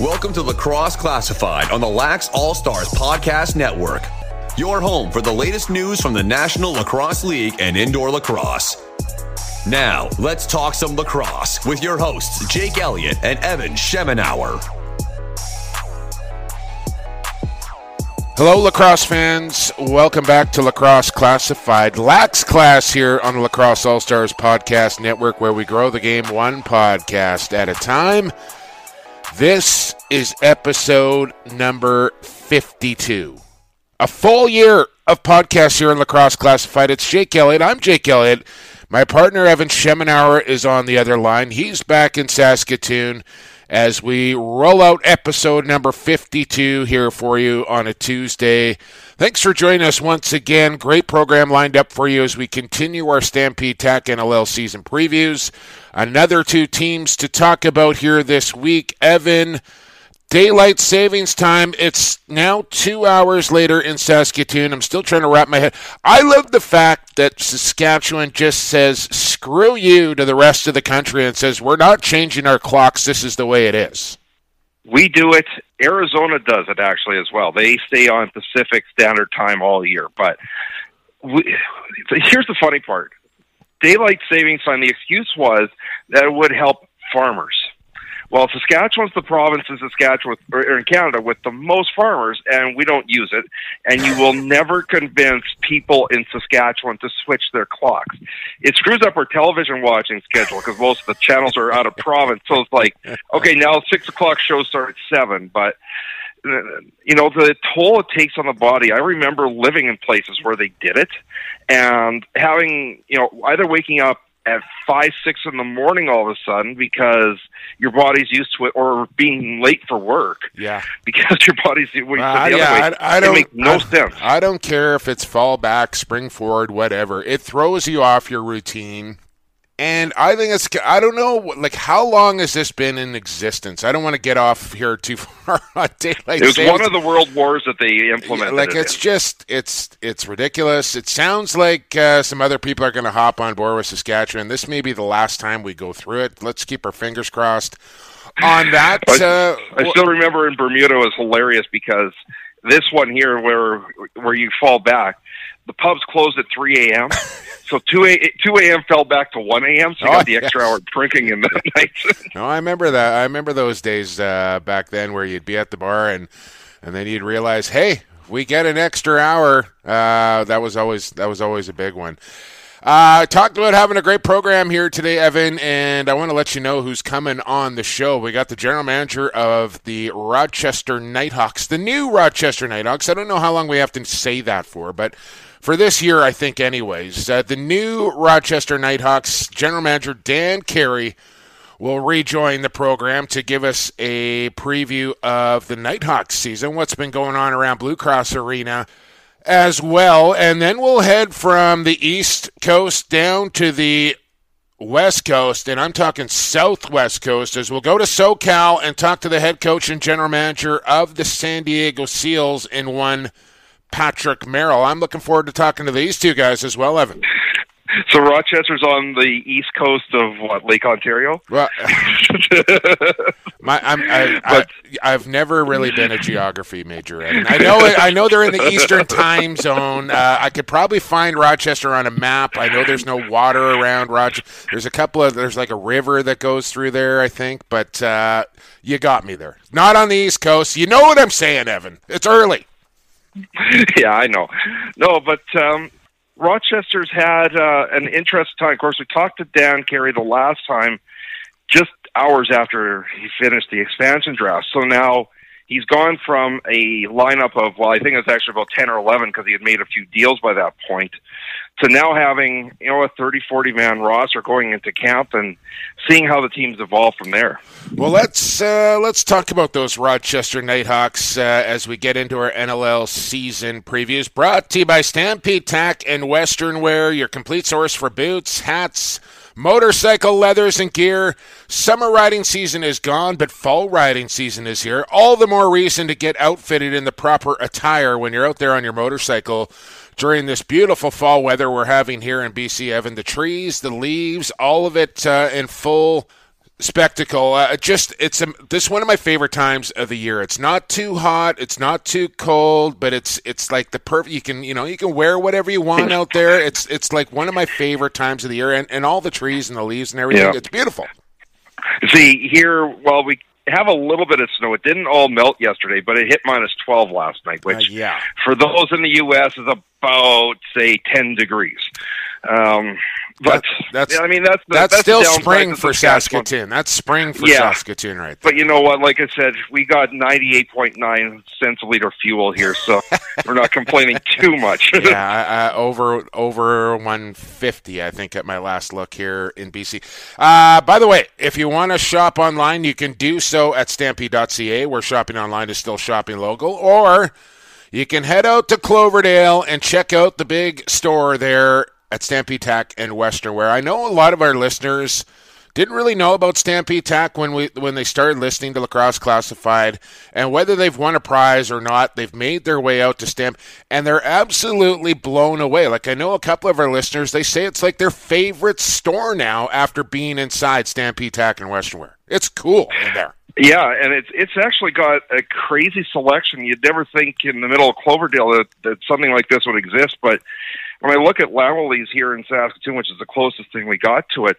Welcome to Lacrosse Classified on the Lax All Stars Podcast Network, your home for the latest news from the National Lacrosse League and indoor lacrosse. Now, let's talk some lacrosse with your hosts, Jake Elliott and Evan Schemenauer. Hello, lacrosse fans. Welcome back to Lacrosse Classified. Lax Class here on the Lacrosse All Stars Podcast Network, where we grow the game one podcast at a time. This is episode number 52. A full year of podcasts here on Lacrosse Classified. It's Jake Elliott. I'm Jake Elliott. My partner, Evan Schemenauer, is on the other line. He's back in Saskatoon as we roll out episode number 52 here for you on a Tuesday. Thanks for joining us once again. Great program lined up for you as we continue our Stampede Tack NLL season previews. Another two teams to talk about here this week. Evan, Daylight savings time. It's now two hours later in Saskatoon. I'm still trying to wrap my head. I love the fact that Saskatchewan just says, screw you to the rest of the country and says, we're not changing our clocks. This is the way it is. We do it. Arizona does it actually as well. They stay on Pacific Standard Time all year. But we, here's the funny part daylight savings time, the excuse was that it would help farmers well, Saskatchewan's the province in Saskatchewan or in Canada with the most farmers, and we don't use it. And you will never convince people in Saskatchewan to switch their clocks. It screws up our television watching schedule because most of the channels are out of province. So it's like, okay, now six o'clock shows start at seven, but you know the toll it takes on the body i remember living in places where they did it and having you know either waking up at five, six in the morning all of a sudden because your body's used to it, or being late for work. Yeah, because your body's well, uh, yeah. Way, I, I don't make no I, sense. I don't care if it's fall back, spring forward, whatever. It throws you off your routine. And I think it's, I don't know, like, how long has this been in existence? I don't want to get off here too far on daylight It was one of the world wars that they implemented. Like, it's in. just, it's it's ridiculous. It sounds like uh, some other people are going to hop on board with Saskatchewan. This may be the last time we go through it. Let's keep our fingers crossed on that. Uh, I still remember in Bermuda it was hilarious because this one here where where you fall back, the pubs closed at 3 a.m. So 2 a, 2 a.m. fell back to 1 a.m. So you oh, got the yes. extra hour drinking in the night. no, I remember that. I remember those days uh, back then where you'd be at the bar and and then you'd realize, hey, we get an extra hour. Uh, that was always that was always a big one. Uh, talked about having a great program here today, Evan, and I want to let you know who's coming on the show. We got the general manager of the Rochester Knighthawks, the new Rochester Knighthawks. I don't know how long we have to say that for, but for this year, I think, anyways. Uh, the new Rochester Knighthawks general manager, Dan Carey, will rejoin the program to give us a preview of the Knighthawks season, what's been going on around Blue Cross Arena as well. And then we'll head from the East Coast down to the West Coast, and I'm talking Southwest Coast, as we'll go to SoCal and talk to the head coach and general manager of the San Diego Seals in one Patrick Merrill. I'm looking forward to talking to these two guys as well, Evan. So Rochester's on the east coast of what Lake Ontario. Well, my, I'm, I, I, have never really been a geography major. Evan. I know I know they're in the eastern time zone. Uh, I could probably find Rochester on a map. I know there's no water around Rochester. There's a couple of there's like a river that goes through there, I think. But uh, you got me there. Not on the east coast. You know what I'm saying, Evan? It's early. yeah, I know. No, but um, Rochester's had uh, an interesting time. Of course, we talked to Dan Carey the last time, just hours after he finished the expansion draft. So now he's gone from a lineup of well, I think it's actually about ten or eleven because he had made a few deals by that point, to now having you know a 30, 40 man roster going into camp and seeing how the teams evolve from there. Well, let's uh, let's talk about those Rochester Knighthawks uh, as we get into our NLL season previews. Brought to you by Stampede Tack and Western Wear, your complete source for boots, hats motorcycle leathers and gear. Summer riding season is gone, but fall riding season is here. All the more reason to get outfitted in the proper attire when you're out there on your motorcycle during this beautiful fall weather we're having here in BC, Evan. The trees, the leaves, all of it uh, in full spectacle. Uh, just it's a, this one of my favorite times of the year. It's not too hot, it's not too cold, but it's it's like the perfect. You can you know you can wear whatever you want out there. It's it's like one of my favorite times of the year, and, and all the trees and the leaves and everything. Yeah. It's beautiful. See here, well we have a little bit of snow. It didn't all melt yesterday, but it hit minus twelve last night, which uh, yeah. for those in the U.S. is about say ten degrees. Um, but that's, I mean, that's the, that's, that's still spring for Saskatoon. That's spring for yeah. Saskatoon, right? There. But you know what? Like I said, we got ninety-eight point nine cents a liter fuel here, so we're not complaining too much. yeah, uh, over over one fifty, I think, at my last look here in BC. Uh, by the way, if you want to shop online, you can do so at Stampede.ca, where shopping online is still shopping local, or you can head out to Cloverdale and check out the big store there at Stampede Tack and Western Wear. I know a lot of our listeners didn't really know about Stampede Tack when we when they started listening to Lacrosse Classified, and whether they've won a prize or not, they've made their way out to Stamp, and they're absolutely blown away. Like I know a couple of our listeners, they say it's like their favorite store now after being inside Stampede Tack and Western Wear. It's cool in there. Yeah, and it's it's actually got a crazy selection. You'd never think in the middle of Cloverdale that, that something like this would exist, but when I look at Lammle's here in Saskatoon, which is the closest thing we got to it,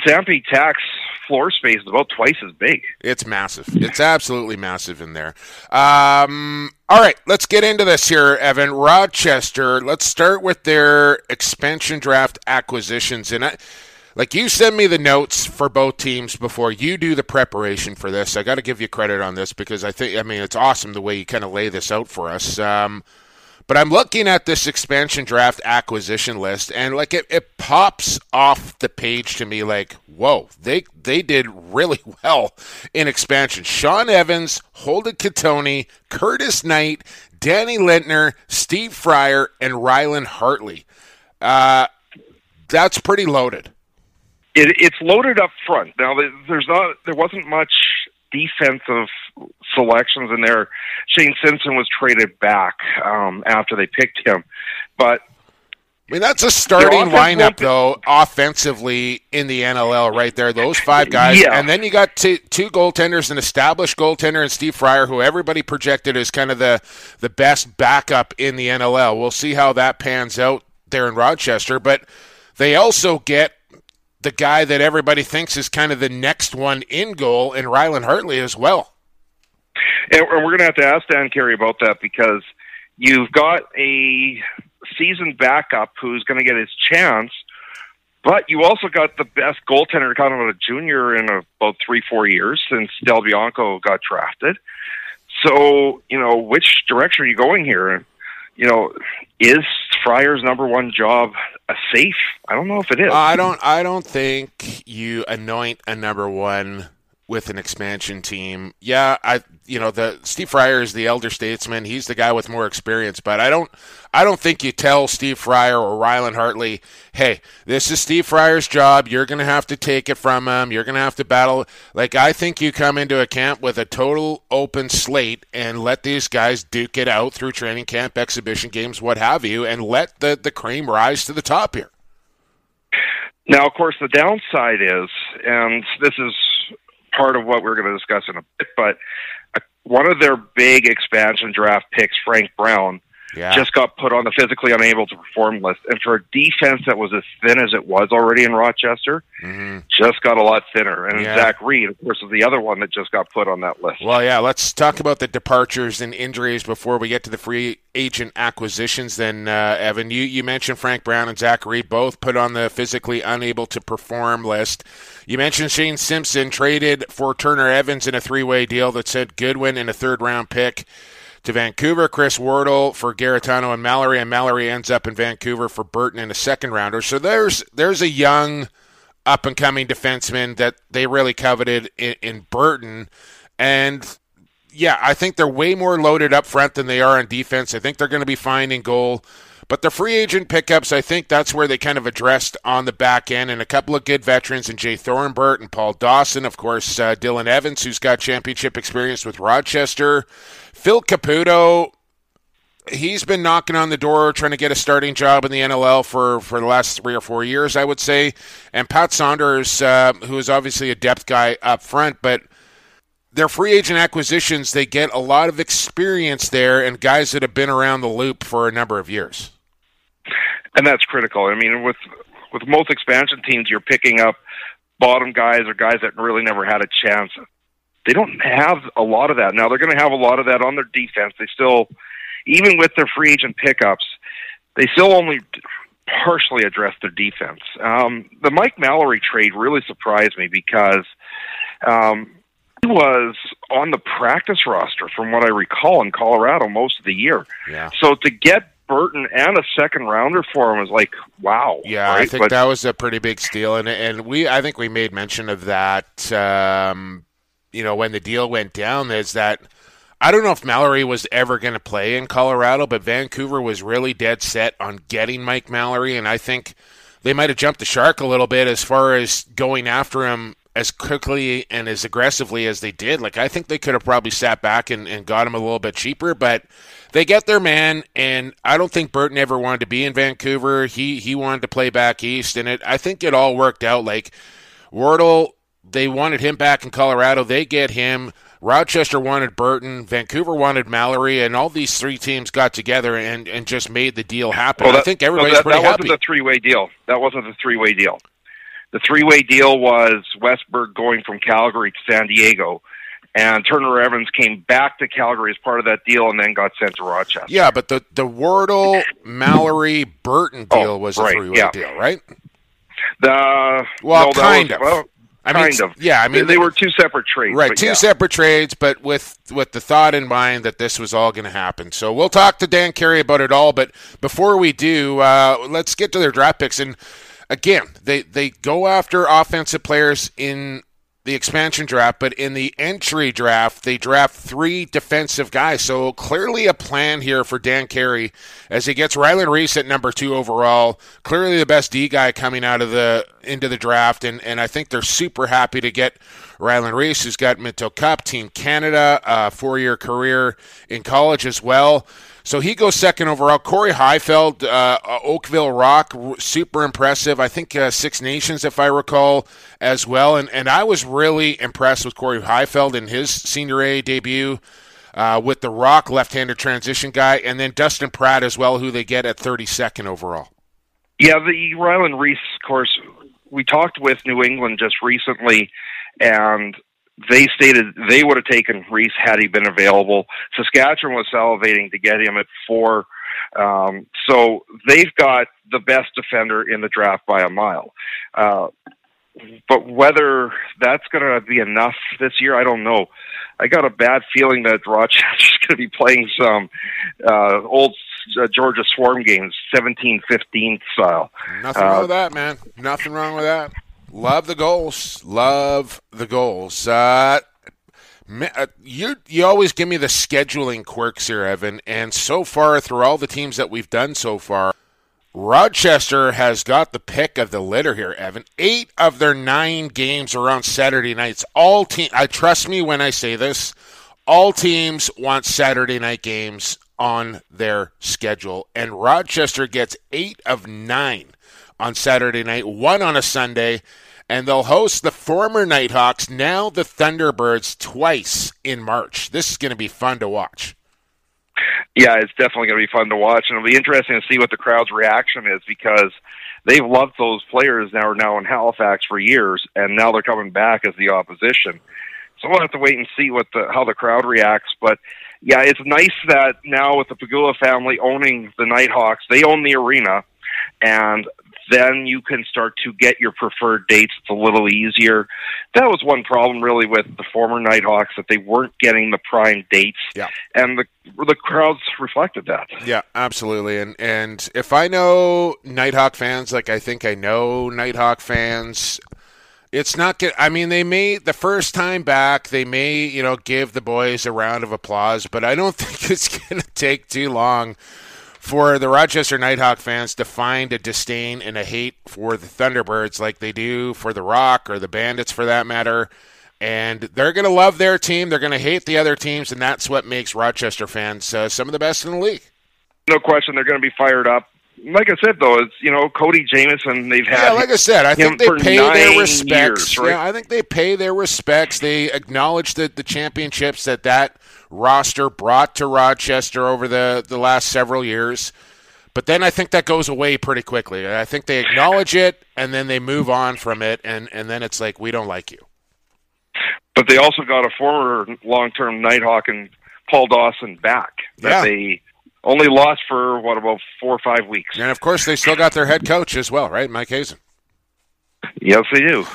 Stampede Tack's floor space is about twice as big. It's massive. It's absolutely massive in there. Um, all right, let's get into this here, Evan. Rochester. Let's start with their expansion draft acquisitions, and I, like you send me the notes for both teams before you do the preparation for this. I got to give you credit on this because I think I mean it's awesome the way you kind of lay this out for us. Um, but I'm looking at this expansion draft acquisition list, and like it, it pops off the page to me like, whoa, they they did really well in expansion. Sean Evans, Holden Cattoni, Curtis Knight, Danny Lintner, Steve Fryer, and Rylan Hartley. Uh, that's pretty loaded. It, it's loaded up front. Now, there's not there wasn't much defensive selections in there. Shane Simpson was traded back um, after they picked him, but I mean, that's a starting lineup, though, offensively in the NLL right there. Those five guys. Yeah. And then you got two, two goaltenders, an established goaltender and Steve Fryer, who everybody projected as kind of the, the best backup in the NLL. We'll see how that pans out there in Rochester. But they also get the guy that everybody thinks is kind of the next one in goal in Rylan Hartley as well. And we're going to have to ask Dan Carey about that because you've got a seasoned backup who's going to get his chance, but you also got the best goaltender kind of a junior in about three, four years since Del Bianco got drafted. So, you know, which direction are you going here? You know, is Fryer's number one job a safe? I don't know if it is. I don't. I don't think you anoint a number one with an expansion team. Yeah, I you know the Steve Fryer is the elder statesman. He's the guy with more experience, but I don't I don't think you tell Steve Fryer or Rylan Hartley, "Hey, this is Steve Fryer's job. You're going to have to take it from him. You're going to have to battle." Like I think you come into a camp with a total open slate and let these guys duke it out through training camp, exhibition games, what have you, and let the the cream rise to the top here. Now, of course, the downside is, and this is part of what we're going to discuss in a bit, but uh, one of their big expansion draft picks, Frank Brown, yeah. just got put on the physically unable to perform list. And for a defense that was as thin as it was already in Rochester, mm-hmm. just got a lot thinner. And yeah. Zach Reed, of course, is the other one that just got put on that list. Well, yeah, let's talk about the departures and injuries before we get to the free agent acquisitions. Then, uh, Evan, you, you mentioned Frank Brown and Zach Reed both put on the physically unable to perform list. You mentioned Shane Simpson traded for Turner Evans in a three way deal that said Goodwin in a third round pick to Vancouver. Chris Wardle for Garitano and Mallory, and Mallory ends up in Vancouver for Burton in a second rounder. So there's there's a young up and coming defenseman that they really coveted in, in Burton, and yeah, I think they're way more loaded up front than they are on defense. I think they're going to be fine in goal. But the free agent pickups, I think that's where they kind of addressed on the back end, and a couple of good veterans in Jay Thorimbert and Paul Dawson. Of course, uh, Dylan Evans, who's got championship experience with Rochester. Phil Caputo, he's been knocking on the door trying to get a starting job in the NLL for, for the last three or four years, I would say. And Pat Saunders, uh, who is obviously a depth guy up front, but – their free agent acquisitions, they get a lot of experience there and guys that have been around the loop for a number of years. And that's critical. I mean, with with most expansion teams, you're picking up bottom guys or guys that really never had a chance. They don't have a lot of that now. They're going to have a lot of that on their defense. They still, even with their free agent pickups, they still only partially address their defense. Um, the Mike Mallory trade really surprised me because um, he was on the practice roster, from what I recall, in Colorado most of the year. Yeah. So to get Burton and a second rounder for him was like, wow. Yeah, right? I think but, that was a pretty big steal, and and we I think we made mention of that. Um, you know, when the deal went down, is that. I don't know if Mallory was ever going to play in Colorado, but Vancouver was really dead set on getting Mike Mallory, and I think they might have jumped the shark a little bit as far as going after him as quickly and as aggressively as they did. Like I think they could have probably sat back and, and got him a little bit cheaper, but they get their man, and I don't think Burton ever wanted to be in Vancouver. He he wanted to play back east, and it I think it all worked out. Like Wardle, they wanted him back in Colorado. They get him. Rochester wanted Burton, Vancouver wanted Mallory, and all these three teams got together and, and just made the deal happen. Well, that, I think everybody's that, pretty that happy. That wasn't a three way deal. That wasn't a three way deal. The three way deal was Wes Berg going from Calgary to San Diego. And Turner Evans came back to Calgary as part of that deal and then got sent to Rochester. Yeah, but the, the Wardle, Mallory, Burton oh, deal oh, was a three way yeah. deal, right? The well, no, kind was, of. Well, I mean, kind of. Yeah, I mean they, they were two separate trades. Right, two yeah. separate trades, but with with the thought in mind that this was all going to happen. So we'll talk to Dan Carey about it all. But before we do, uh, let's get to their draft picks and again, they they go after offensive players in the expansion draft, but in the entry draft, they draft three defensive guys. So clearly a plan here for Dan Carey as he gets Ryland Rees at number two overall. Clearly the best D guy coming out of the into the draft, and and I think they're super happy to get Ryland Rees, who's got Minto Cup, Team Canada, uh, four year career in college as well. So he goes second overall. Corey Highfield, uh, Oakville Rock, super impressive. I think uh, Six Nations, if I recall, as well. And and I was really impressed with Corey Highfield in his senior A debut. Uh, with the Rock left-handed transition guy, and then Dustin Pratt as well, who they get at 32nd overall. Yeah, the Ryland Rees, of course, we talked with New England just recently, and they stated they would have taken Rees had he been available. Saskatchewan was salivating to get him at four. Um, so they've got the best defender in the draft by a mile. Uh, but whether that's going to be enough this year, I don't know. I got a bad feeling that Rochester's going to be playing some uh, old uh, Georgia Swarm games, 17-15 style. Nothing uh, wrong with that, man. Nothing wrong with that. Love the goals. Love the goals. Uh, uh, you you always give me the scheduling quirks here, Evan. And so far, through all the teams that we've done so far, Rochester has got the pick of the litter here, Evan. Eight of their nine games are on Saturday nights. All team, I trust me when I say this. All teams want Saturday night games on their schedule, and Rochester gets eight of nine on Saturday night, one on a Sunday, and they'll host the former Knighthawks, now the Thunderbirds, twice in March. This is going to be fun to watch. Yeah, it's definitely going to be fun to watch, and it'll be interesting to see what the crowd's reaction is because they've loved those players now are now in Halifax for years, and now they're coming back as the opposition. So we'll have to wait and see what the how the crowd reacts. But yeah, it's nice that now with the Pegula family owning the Knighthawks, they own the arena, and then you can start to get your preferred dates. It's a little easier. That was one problem really with the former Knighthawks that they weren't getting the prime dates. Yeah. And the the crowds reflected that. Yeah, absolutely. And and if I know Knighthawk fans like I think I know Knighthawk fans, it's not good. I mean, they may the first time back, they may you know give the boys a round of applause, but I don't think it's going to take too long for the Rochester Knighthawk fans to find a disdain and a hate for the Thunderbirds like they do for the Rock or the Bandits for that matter. And they're going to love their team. They're going to hate the other teams, and that's what makes Rochester fans uh, some of the best in the league. No question, they're going to be fired up. Like I said, though, it's you know Cody Jamieson, They've had yeah, like I said, I think they pay their respects. Years, right? Yeah, I think they pay their respects. They acknowledge that the championships that that roster brought to Rochester over the the last several years. But then I think that goes away pretty quickly. I think they acknowledge it and then they move on from it, and and then it's like we don't like you. But they also got a former long-term Knighthawk and Paul Dawson back that Yeah. they only lost for what about four or five weeks. And of course, they still got their head coach as well, right, Mike Hasen. Yes, they do.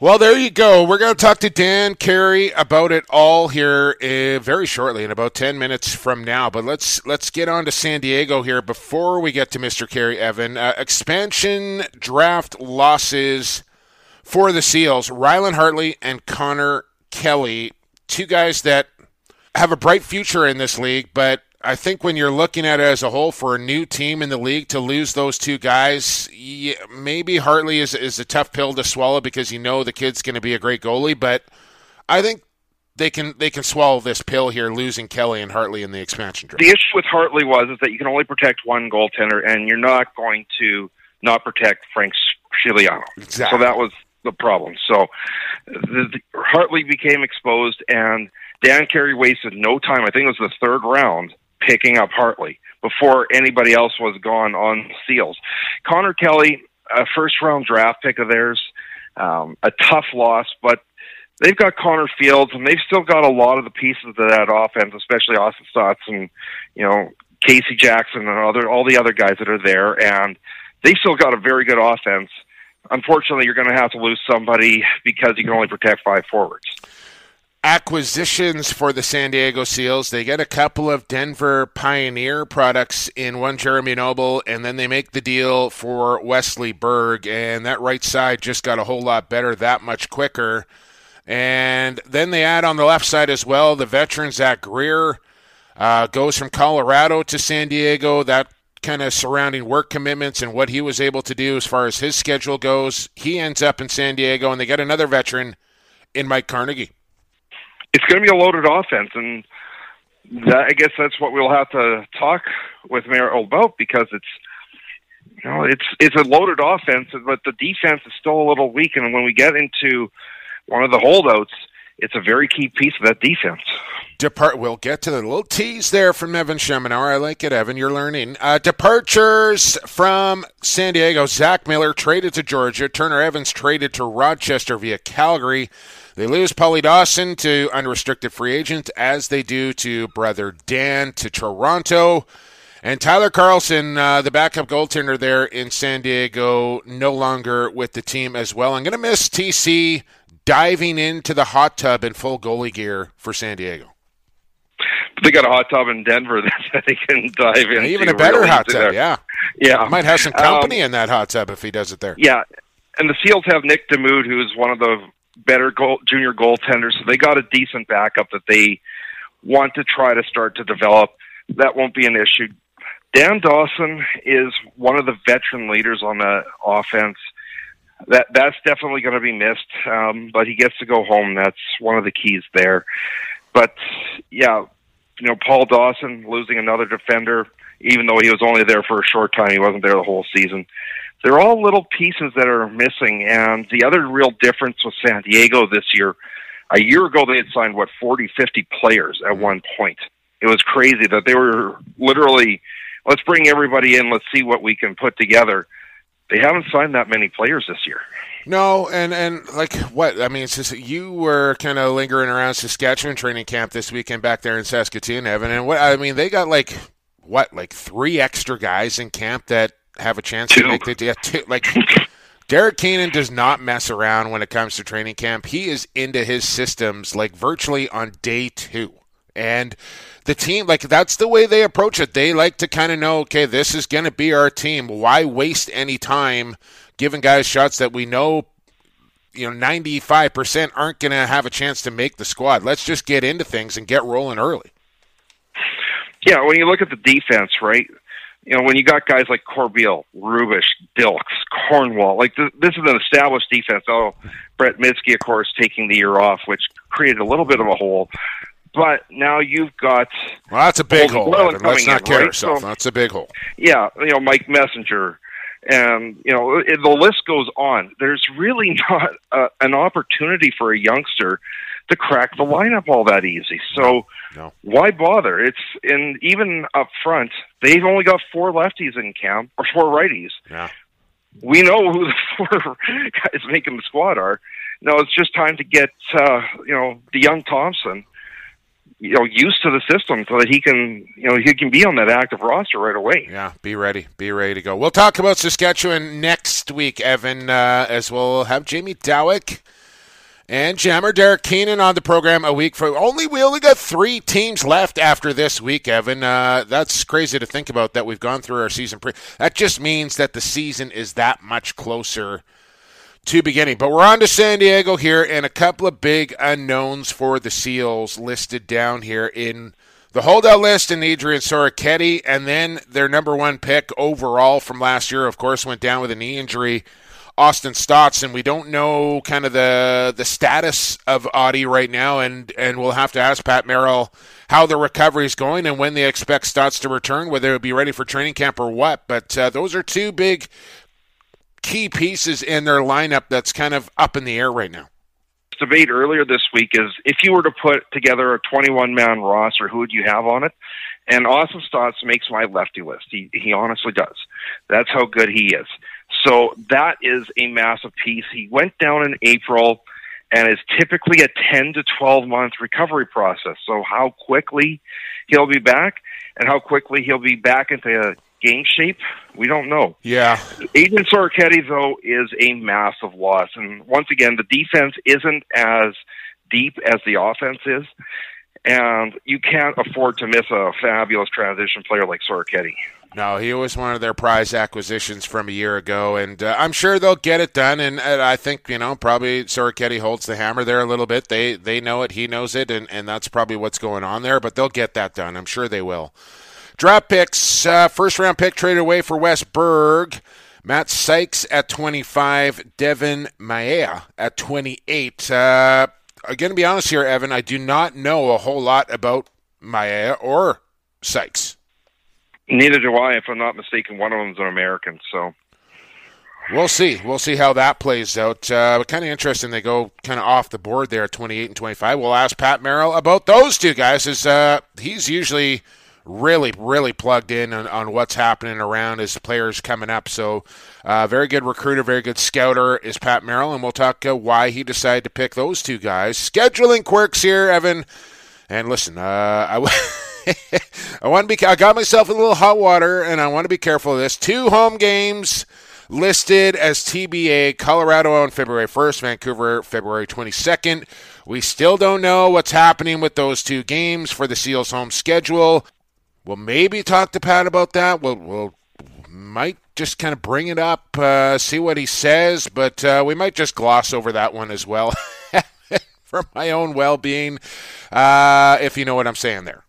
Well, there you go. We're going to talk to Dan Carey about it all here uh, very shortly, in about ten minutes from now. But let's let's get on to San Diego here before we get to Mr. Carey. Evan, uh, expansion draft losses for the Seals: Rylan Hartley and Connor Kelly, two guys that have a bright future in this league, but I think when you're looking at it as a whole for a new team in the league to lose those two guys, maybe Hartley is is a tough pill to swallow because you know the kid's going to be a great goalie, but I think they can they can swallow this pill here, losing Kelly and Hartley in the expansion draft. The issue with Hartley was is that you can only protect one goaltender, and you're not going to not protect Frank Scigliano. Exactly. So that was the problem. So the, the, Hartley became exposed, and Dan Carey wasted no time. I think it was the third round picking up Hartley before anybody else was gone on Seals. Connor Kelly, a first round draft pick of theirs, um, a tough loss, but they've got Connor Fields, and they've still got a lot of the pieces of that offense, especially Austin Staats and you know Casey Jackson and other all the other guys that are there, and they've still got a very good offense. Unfortunately, you're going to have to lose somebody because you can only protect five forwards. Acquisitions for the San Diego Seals. They get a couple of Denver Pioneer products in one Jeremy Noble, and then they make the deal for Wesley Berg, and that right side just got a whole lot better that much quicker. And then they add on the left side as well the veteran Zach Greer uh, goes from Colorado to San Diego. That kind of surrounding work commitments and what he was able to do as far as his schedule goes. He ends up in San Diego, and they get another veteran in Mike Carnegie. It's going to be a loaded offense, and that, I guess that's what we'll have to talk with Mayor about because it's you know it's it's a loaded offense, but the defense is still a little weak, and when we get into one of the holdouts, it's a very key piece of that defense. Depart. We'll get to the little tease there from Evan Schemenauer. I like it, Evan. You're learning. Uh, departures from San Diego. Zach Miller traded to Georgia. Turner Evans traded to Rochester via Calgary. They lose Paulie Dawson to unrestricted free agent, as they do to brother Dan to Toronto. And Tyler Carlson, uh, the backup goaltender there in San Diego, no longer with the team as well. I'm going to miss TC diving into the hot tub in full goalie gear for San Diego. They got a hot tub in Denver that they can dive in. Even a better hot tub, yeah. Yeah. Might have some company um, in that hot tub if he does it there. Yeah. And the Seals have Nick Demude, who's one of the better goal, junior goaltenders. So they got a decent backup that they want to try to start to develop. That won't be an issue. Dan Dawson is one of the veteran leaders on the offense. That that's definitely going to be missed, um, but he gets to go home. That's one of the keys there. But yeah, you know, Paul Dawson losing another defender, even though he was only there for a short time, he wasn't there the whole season. They're all little pieces that are missing. And the other real difference with San Diego this year, a year ago they had signed what 40, 50 players at one point. It was crazy that they were literally, let's bring everybody in, let's see what we can put together. They haven't signed that many players this year. No, and and like what I mean, it's just, you were kind of lingering around Saskatchewan training camp this weekend back there in Saskatoon, Evan, and what I mean, they got like what, like three extra guys in camp that have a chance two. to make the yeah, two, like. Derek Keenan does not mess around when it comes to training camp. He is into his systems like virtually on day two. And the team, like, that's the way they approach it. They like to kind of know, okay, this is going to be our team. Why waste any time giving guys shots that we know, you know, 95% aren't going to have a chance to make the squad? Let's just get into things and get rolling early. Yeah, when you look at the defense, right? You know, when you got guys like Corbeil, Rubisch, Dilks, Cornwall, like th- this is an established defense. Oh, Brett Mydske, of course, taking the year off, which created a little bit of a hole. But now you've got well, that's a big hole. Let's not in, kid right? ourselves. So- that's a big hole. yeah, you know, Mike Messenger, and you know, it, the list goes on. There's really not uh, an opportunity for a youngster to crack the lineup all that easy. So No. why bother? It's and even up front, they've only got four lefties in camp or four righties. Yeah. We know who the four guys making the squad are. No, it's just time to get uh, you know the young Thompson, you know, used to the system so that he can you know he can be on that active roster right away. Yeah, be ready. Be ready to go. We'll talk about Saskatchewan next week, Evan, uh, as we'll have Jamie Dowick and Jammer Derek Keenan on the program a week for only we only got three teams left after this week, Evan. Uh, that's crazy to think about that we've gone through our season pre that just means that the season is that much closer to beginning. But we're on to San Diego here and a couple of big unknowns for the Seals listed down here in the holdout list in Adrian Sorichetti, and then their number one pick overall from last year, of course, went down with a knee injury. Austin Staats, and we don't know kind of the the status of Audie right now, and and we'll have to ask Pat Merrill how the recovery is going and when they expect Staats to return, whether it'll be ready for training camp or what. But uh, those are two big key pieces in their lineup that's kind of up in the air right now. debate earlier this week is if you were to put together a 21 man roster, who would you have on it? And Austin Staats makes my lefty list. He he honestly does. That's how good he is. So that is a massive piece. He went down in April and is typically a 10 to 12 month recovery process. So how quickly he'll be back and how quickly he'll be back into game shape, we don't know. Yeah, Adrian Sorichetti, though, is a massive loss. And once again, the defense isn't as deep as the offense is. And you can't afford to miss a fabulous transition player like Sorichetti. No, he was one of their prize acquisitions from a year ago, and uh, I'm sure they'll get it done. And, I think you know probably Sorichetti holds the hammer there a little bit. They they know it, he knows it, and, and that's probably what's going on there. But they'll get that done. I'm sure they will. Draft picks, uh, first round pick traded away for Wes Berg. Matt Sykes at 25, Devin Maea at 28. Uh, I'm going to be honest here, Evan. I do not know a whole lot about Maea or Sykes. Neither do I, if I'm not mistaken. One of them's an American, so We'll see. We'll see how that plays out. Uh, kind of interesting. They go kind of off the board there at 28 and 25. We'll ask Pat Merrill about those two guys. Is uh, he's usually really, really plugged in on, on what's happening around his players coming up. So, uh, very good recruiter, very good scouter is Pat Merrill, and we'll talk uh, why he decided to pick those two guys. Scheduling quirks here, Evan. And listen, uh, I. W- I want to be. I got myself a little hot water, and I want to be careful of this. Two home games listed as TBA: Colorado on February 1st, Vancouver February 22nd. We still don't know what's happening with those two games for the Seals' home schedule. We'll maybe talk to Pat about that. We'll, we'll might just kind of bring it up, uh, see what he says, but uh, we might just gloss over that one as well for my own well-being, uh, if you know what I'm saying there.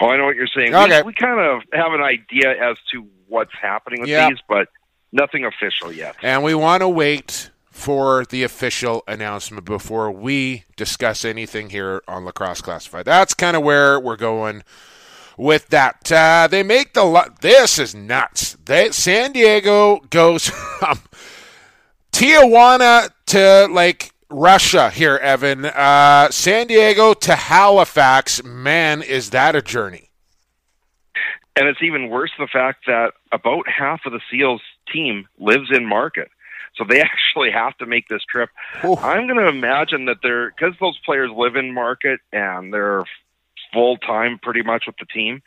Oh, I know what you're saying. Okay. We, we kind of have an idea as to what's happening with Yeah. these, but nothing official yet. And we want to wait for the official announcement before we discuss anything here on Lacrosse Classified. That's kind of where we're going with that. Uh, they make the lo- this is nuts. They San Diego goes from Tijuana to like Russia here, Evan. Uh, San Diego to Halifax. Man, is that a journey? And it's even worse the fact that about half of the SEALs team lives in market. So they actually have to make this trip. Ooh. I'm going to imagine that they're, because those players live in market and they're full time pretty much with the team,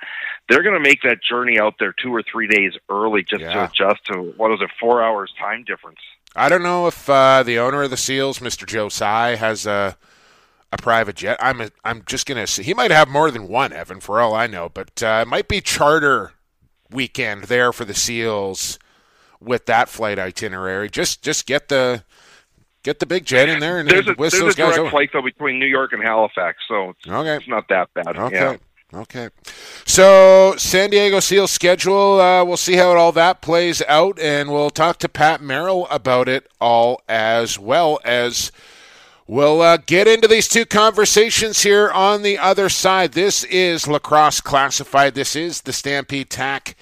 they're going to make that journey out there two or three days early just to adjust to, what is it, four hours time difference. I don't know if uh, the owner of the Seals, Mr. Joe Tsai, has a a private jet. I'm a, I'm just gonna see. he might have more than one, Evan, for all I know. But uh, it might be charter weekend there for the Seals with that flight itinerary. Just just get the get the big jet in there and There's a, whisk there's those a guys direct over. flight though between New York and Halifax, so it's, Okay. it's not that bad. Okay. Yeah. Okay. So, San Diego Seals schedule, uh, we'll see how all that plays out, and we'll talk to Pat Merrill about it all as well as we'll uh, get into these two conversations here on the other side. This is Lacrosse Classified. This is the Stampede Tack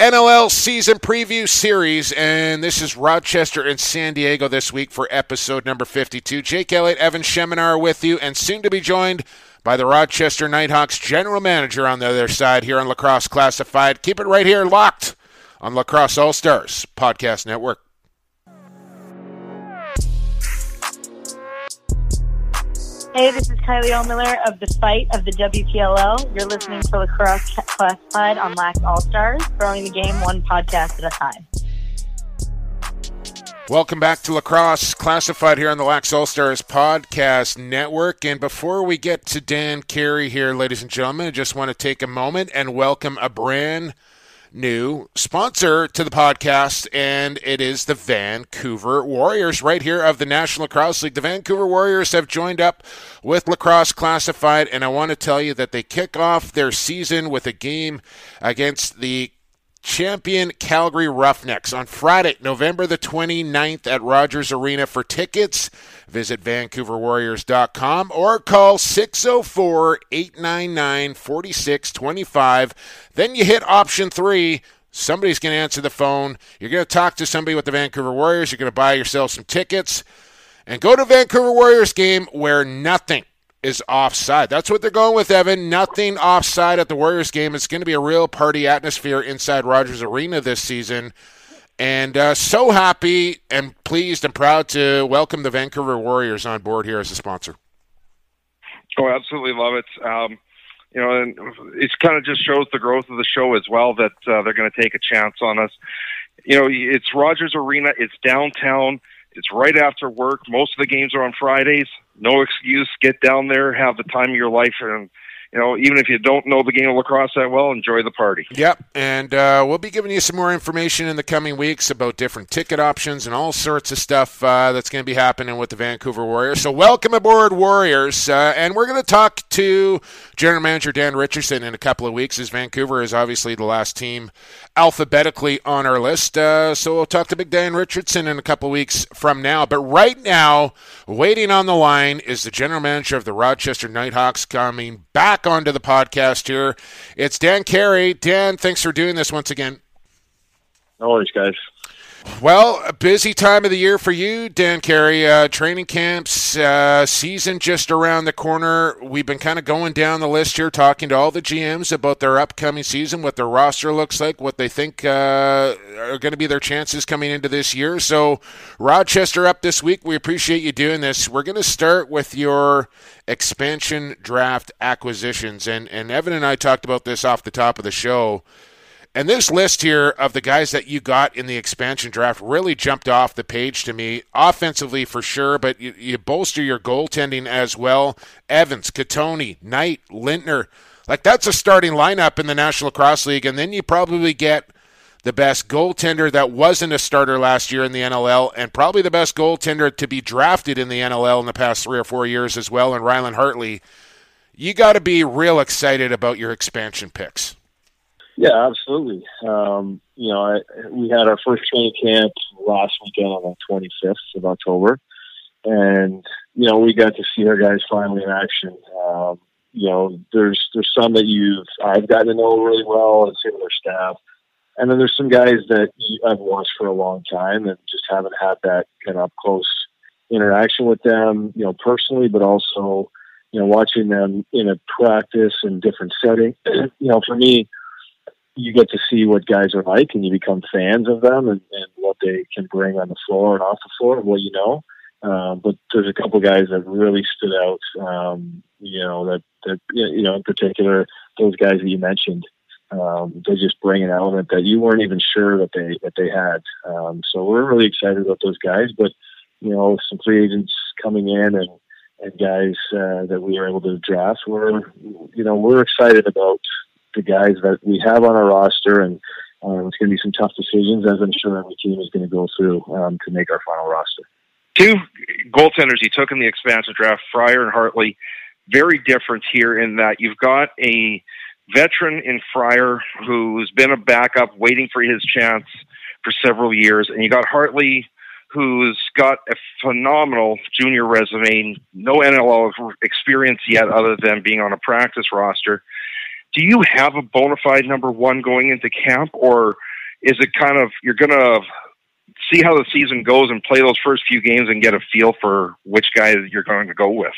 NLL season preview series, and this is Rochester and San Diego this week for episode number 52. Jake Elliott, Evan Schemenauer with you, and soon to be joined by the Rochester Knighthawks general manager on the other side here on Lacrosse Classified. Keep it right here, locked on Lacrosse All Stars Podcast Network. Hey, this is Kylie Ohlmiller of The Fight of the WPLL. You're listening to Lacrosse Classified on Lax All Stars, growing the game one podcast at a time. Welcome back to Lacrosse Classified here on the Lax All Stars Podcast Network. And before we get to Dan Carey here, ladies and gentlemen, I just want to take a moment and welcome a brand new sponsor to the podcast, and it is the Vancouver Warriors, right here of the National Lacrosse League. The Vancouver Warriors have joined up with Lacrosse Classified, and I want to tell you that they kick off their season with a game against the champion Calgary Roughnecks on Friday, November the 29th at Rogers Arena. For tickets, visit vancouverwarriors.com or call 604 899 4625. Then you hit option three. Somebody's going to answer the phone. You're going to talk to somebody with the Vancouver Warriors. You're going to buy yourself some tickets and go to Vancouver Warriors game where nothing is offside. That's what they're going with, Evan. Nothing offside at the Warriors game. It's going to be a real party atmosphere inside Rogers Arena this season. And uh, so happy and pleased and proud to welcome the Vancouver Warriors on board here as a sponsor. Oh, absolutely love it. Um, you know, and it kind of just shows the growth of the show as well that uh, they're going to take a chance on us. You know, it's Rogers Arena. It's downtown. It's right after work. Most of the games are on Fridays. No excuse. Get down there, have the time of your life, and you know, even if you don't know the game of lacrosse that well, enjoy the party. Yep, and uh, we'll be giving you some more information in the coming weeks about different ticket options and all sorts of stuff uh, that's going to be happening with the Vancouver Warriors. So, welcome aboard, Warriors, uh, and we're going to talk to General Manager Dan Richardson in a couple of weeks. As Vancouver is obviously the last team alphabetically on our list, uh, so we'll talk to Big Dan Richardson in a couple weeks from now. But right now, waiting on the line is the General Manager of the Rochester Knighthawks coming back onto the podcast here. It's Dan Carey. Dan, thanks for doing this once again. No worries, guys. Well, a busy time of the year for you, Dan Carey. Uh, training camps, uh, season just around the corner. We've been kind of going down the list here, talking to all the GMs about their upcoming season, what their roster looks like, what they think uh, are going to be their chances coming into this year. So, Rochester up this week. We appreciate you doing this. We're going to start with your expansion draft acquisitions, and and Evan and I talked about this off the top of the show. And this list here of the guys that you got in the expansion draft really jumped off the page to me. Offensively, for sure, but you, you bolster your goaltending as well. Evans, Cattoni, Knight, Lintner. Like, that's a starting lineup in the National Lacrosse League. And then you probably get the best goaltender that wasn't a starter last year in the NLL, and probably the best goaltender to be drafted in the NLL in the past three or four years as well, and Rylan Hartley. You got to be real excited about your expansion picks. Yeah, absolutely. Um, you know, I, we had our first training camp last weekend on the 25th of October, and you know we got to see our guys finally in action. Um, you know, there's there's some that you've I've gotten to know really well, and with our staff, and then there's some guys that I've watched for a long time and just haven't had that kind of up close interaction with them, you know, personally, but also you know watching them in a practice and different setting. you know, for me you get to see what guys are like and you become fans of them and, and what they can bring on the floor and off the floor and what you know. Um, but there's a couple guys that really stood out. Um, you know that that you know in particular those guys that you mentioned. Um, they just bring an element that you weren't even sure that they that they had. Um, so we're really excited about those guys. But you know some free agents coming in and and guys uh, that we were able to draft. We're you know we're excited about the guys that we have on our roster, and um, it's going to be some tough decisions, as I'm sure every team is going to go through um, to make our final roster. Two goaltenders he took in the expansion draft, Fryer and Hartley. very different here in that you've got a veteran in Fryer who's been a backup waiting for his chance for several years, and you got Hartley who's got a phenomenal junior resume, no NLL experience yet other than being on a practice roster. Do you have a bona fide number one going into camp, or is it kind of you're going to see how the season goes and play those first few games and get a feel for which guy you're going to go with?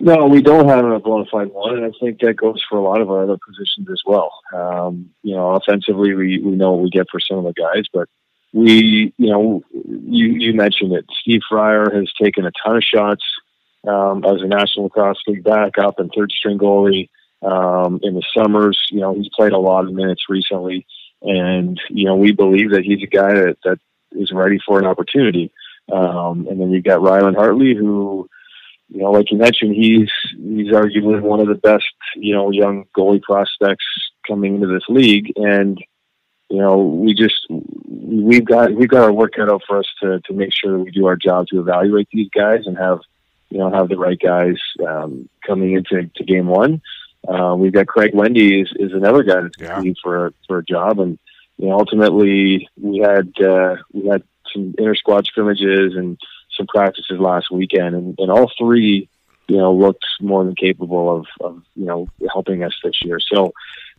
No, we don't have a bona fide one, and I think that goes for a lot of our other positions as well. Um, you know, offensively, we, we know what we get for some of the guys, but we, you know, you, you mentioned it. Steve Fryer has taken a ton of shots um, as a National Lacrosse League backup and third string goalie um, in the summers. You know, he's played a lot of minutes recently, and you know, we believe that he's a guy that that is ready for an opportunity. Um, and then you've got Rylan Hartley, who, you know, like you mentioned, he's he's arguably one of the best, you know, young goalie prospects coming into this league, and you know, we just we've got we've got our work cut out for us to to make sure that we do our job to evaluate these guys and have you know have the right guys um, coming into to game one. Uh, we've got Craig Wendy is, is another guy that's competing yeah. for for a job, and you know ultimately we had uh, we had some inter squad scrimmages and some practices last weekend, and, and all three you know looked more than capable of of you know helping us this year. So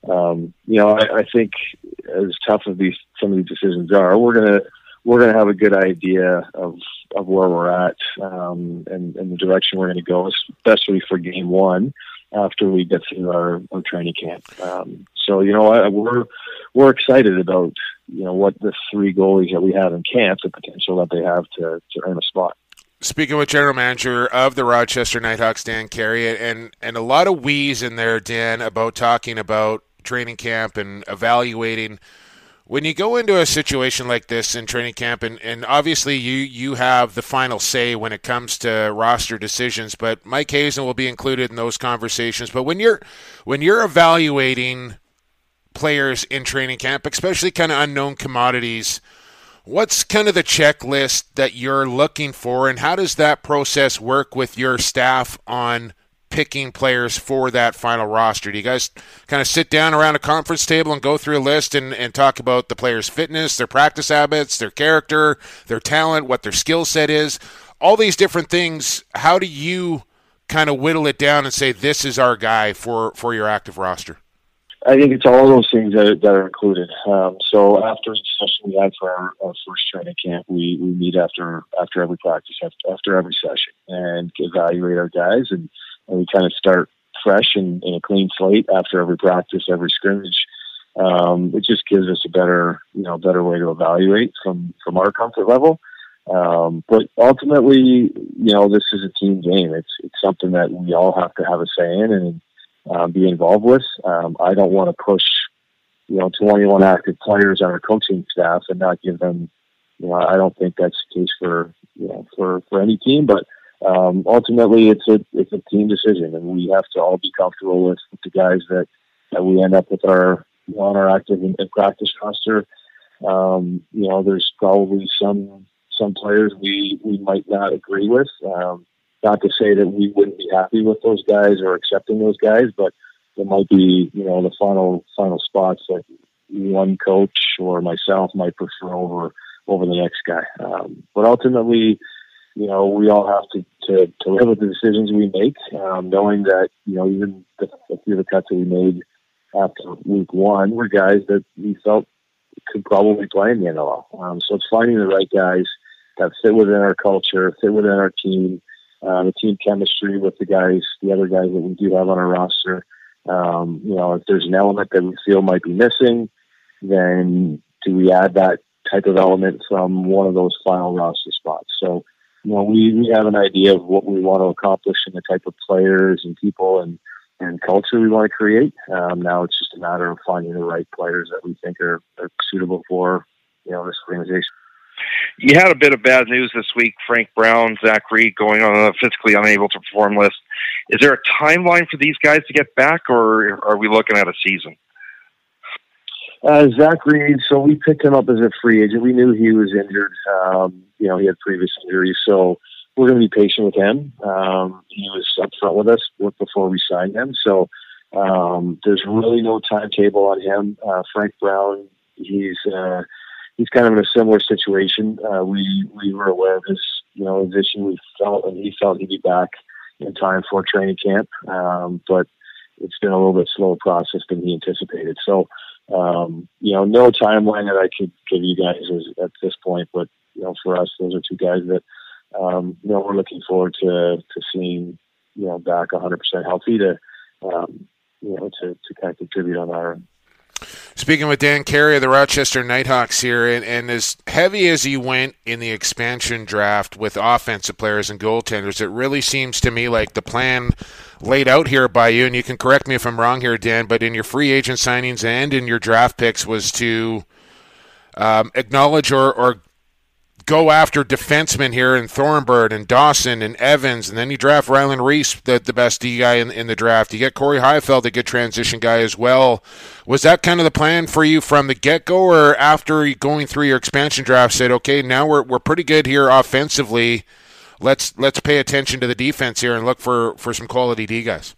um, you know, I, I think as tough as these some of these decisions are, we're gonna we're gonna have a good idea of of where we're at um, and, and the direction we're going to go, especially for game one after we get through our, our training camp. Um, so you know, I, we're we're excited about you know what the three goalies that we have in camp, the potential that they have to to earn a spot. Speaking with general manager of the Rochester Knighthawks, Dan Carey, and and a lot of wheeze in there, Dan, about talking about training camp and evaluating when you go into a situation like this in training camp and, and obviously you you have the final say when it comes to roster decisions but Mike Hasen will be included in those conversations. But when you're when you're evaluating players in training camp especially kind of unknown commodities what's kind of the checklist that you're looking for and how does that process work with your staff on picking players for that final roster? Do you guys kind of sit down around a conference table and go through a list and, and talk about the players' fitness, their practice habits, their character, their talent, what their skill set is? All these different things. How do you kind of whittle it down and say this is our guy for, for your active roster? I think it's all those things that, that are included. Um, so after each session we have for our, our, first training camp, we, we meet after after every practice, after, after every session, and evaluate our guys and and we kind of start fresh and in a clean slate after every practice, every scrimmage. Um, it just gives us a better, you know, better way to evaluate from from our comfort level. Um, but ultimately, you know, this is a team game. It's it's something that we all have to have a say in and um, be involved with. Um, I don't want to push, you know, 21 active players on our coaching staff and not give them. You know, I don't think that's the case for you know for for any team, but um, ultimately it's a it's a team decision, and we have to all be comfortable with, the guys that that we end up with our on our active and, practice roster. Um, you know, there's probably some some players we we might not agree with. Um, not to say that we wouldn't be happy with those guys or accepting those guys, but there might be you know the final final spots that one coach or myself might prefer over over the next guy. Um, but ultimately, you know, we all have to, to, to live with the decisions we make, um, knowing that, you know, even the, a few of the cuts that we made after week one were guys that we felt could probably play in the NLL. Um, so it's finding the right guys that fit within our culture, fit within our team, uh, the team chemistry with the guys, the other guys that we do have on our roster. Um, you know, if there's an element that we feel might be missing, then do we add that type of element from one of those final roster spots? So you know, we, we have an idea of what we want to accomplish and the type of players and people and, and culture we want to create. Um, now it's just a matter of finding the right players that we think are, are suitable for, you know, this organization. You had a bit of bad news this week. Frank Brown, Zach Reed going on a physically unable to perform list. Is there a timeline for these guys to get back, or are we looking at a season? Uh, Zach Reed, so we picked him up as a free agent. We knew he was injured. Um, you know, he had previous injuries, so we're going to be patient with him. Um, he was upfront with us before we signed him, so um, there's really no timetable on him. Uh, Frank Brown, he's uh, he's kind of in a similar situation. Uh, we we were aware of his you know his issue. We felt and he felt he'd be back in time for training camp, um, but it's been a little bit slower process than he anticipated. So um, you know, no timeline that I could give you guys at this point, but you know, for us, those are two guys that um, you know we're looking forward to to seeing you know back 100% healthy to um, you know to to kind of contribute on our Speaking with Dan Carey of the Rochester Knighthawks here, and, and as heavy as he went in the expansion draft with offensive players and goaltenders, it really seems to me like the plan laid out here by you, and you can correct me if I'm wrong here, Dan, but in your free agent signings and in your draft picks was to um, acknowledge or, or go after defensemen here in Thornburg and Dawson and Evans, and then you draft Ryland Rees, the, the best D guy in, in the draft. You get Corey Heifeld, a good transition guy as well. Was that kind of the plan for you from the get go, or after going through your expansion draft, said, okay, now we're we're pretty good here offensively. Let's let's pay attention to the defense here and look for for some quality D guys.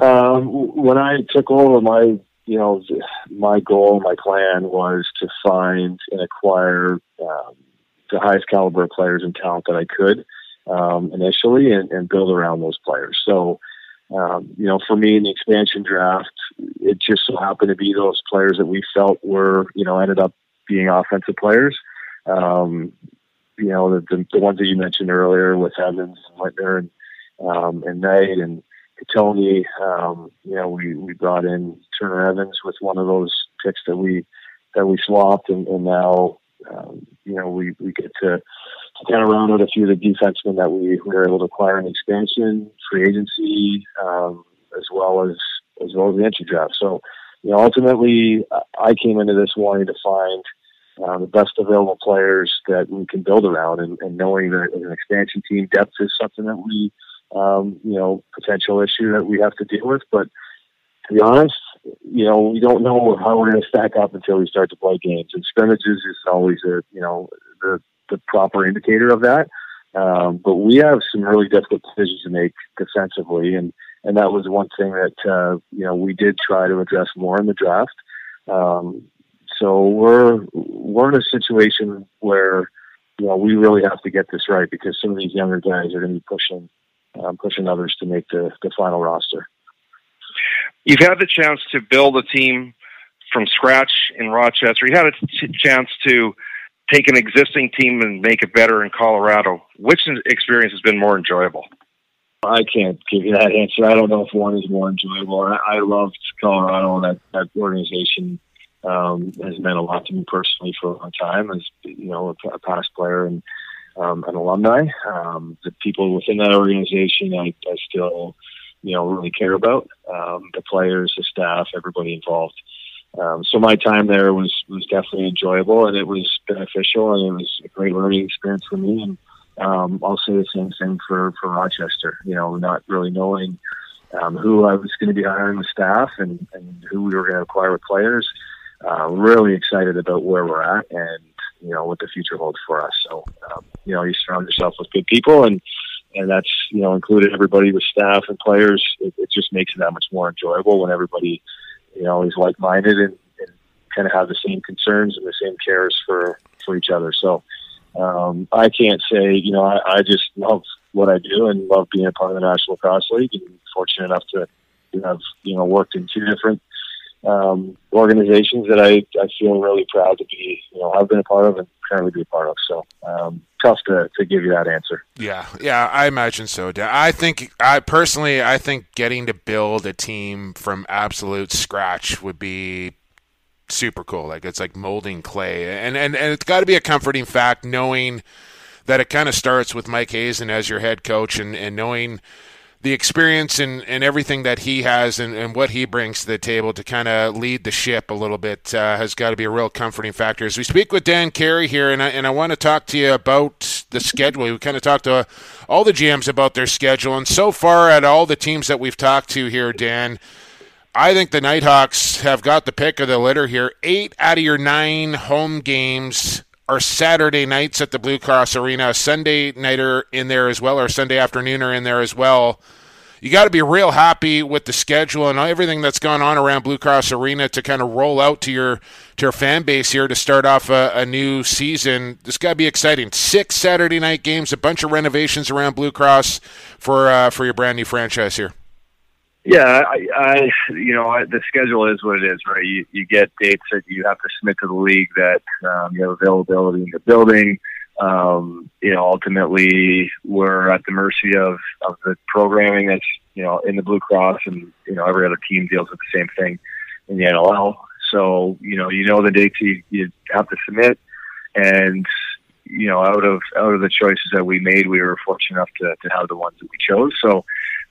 Um, when I took over, my you know my goal, my plan was to find and acquire. Um, the highest caliber of players and talent that I could um, initially and, and, build around those players. So, um, you know, for me in the expansion draft, it just so happened to be those players that we felt were, you know, ended up being offensive players. Um, you know, the, the, the, ones that you mentioned earlier with Evans and Whitner and, um, and Knight and Tony, um, you know, we, we brought in Turner Evans with one of those picks that we, that we swapped and, and now, um, you know, we, we get to, to kind of round out a few of the defensemen that we, we were able to acquire in expansion, free agency, um, as well as as well as the entry draft. So, you know, ultimately, I came into this wanting to find uh, the best available players that we can build around, and, and knowing that an expansion team, depth is something that we, um, you know, potential issue that we have to deal with. But to be honest, you know, we don't know how we're going to stack up until we start to play games. And scrimmages is always a, you know, the, the proper indicator of that. Um, but we have some really difficult decisions to make defensively, and and that was one thing that uh, you know we did try to address more in the draft. Um, so we're we're in a situation where you know we really have to get this right because some of these younger guys are going to be pushing um, pushing others to make the the final roster you've had the chance to build a team from scratch in Rochester. You had a t- chance to take an existing team and make it better in Colorado. Which experience has been more enjoyable? I can't give you that answer. I don't know if one is more enjoyable. I, I loved Colorado, that that organization um, has meant a lot to me personally for a long time. As you know, a, a past player and um, an alumni, um, the people within that organization, I, I still you know really care about um, the players, the staff, everybody involved. Um, so my time there was was definitely enjoyable and it was beneficial and it was a great learning experience for me. And um, I'll say the same thing for for Rochester. You know, not really knowing um, who I was going to be hiring the staff and, and who we were going to acquire with players. Uh, really excited about where we're at and you know what the future holds for us. So um, you know, you surround yourself with good people and and that's you know included everybody with staff and players. It, it just makes it that much more enjoyable when everybody you know is like minded and, and kind of have the same concerns and the same cares for for each other. So um, I can't say you know I, I just love what I do and love being a part of the National Lacrosse League and fortunate enough to have you know worked in two different um, organizations that I, I feel really proud to be, you know, I've been a part of and currently be a part of. So, um, tough to, to give you that answer. Yeah. Yeah. I imagine so. I think I personally, I think getting to build a team from absolute scratch would be super cool. Like it's like molding clay and, and, and it's got to be a comforting fact knowing that it kind of starts with Mike Hasen as your head coach and, and knowing, the experience and, and everything that he has and, and what he brings to the table to kind of lead the ship a little bit uh, has got to be a real comforting factor. As we speak with Dan Carey here, and I, and I want to talk to you about the schedule. We kind of talked to all the GMs about their schedule, and so far at all the teams that we've talked to here, Dan, I think the Knighthawks have got the pick of the litter here. Eight out of your nine home games are Saturday nights at the Blue Cross Arena, Sunday nighter in there as well, or Sunday afternoon in there as well you got to be real happy with the schedule and everything that's gone on around Blue Cross Arena to kind of roll out to your to your fan base here to start off a, a new season. This got to be exciting. Six Saturday night games, a bunch of renovations around Blue Cross for uh, for your brand new franchise here. Yeah, I, I you know, I, the schedule is what it is, right? You, you get dates that you have to submit to the league that um, you have availability in the building um, you know, ultimately we're at the mercy of, of the programming that's, you know, in the Blue Cross and, you know, every other team deals with the same thing in the NLL. So, you know, you know the dates you, you have to submit and, you know, out of, out of the choices that we made, we were fortunate enough to, to have the ones that we chose. So,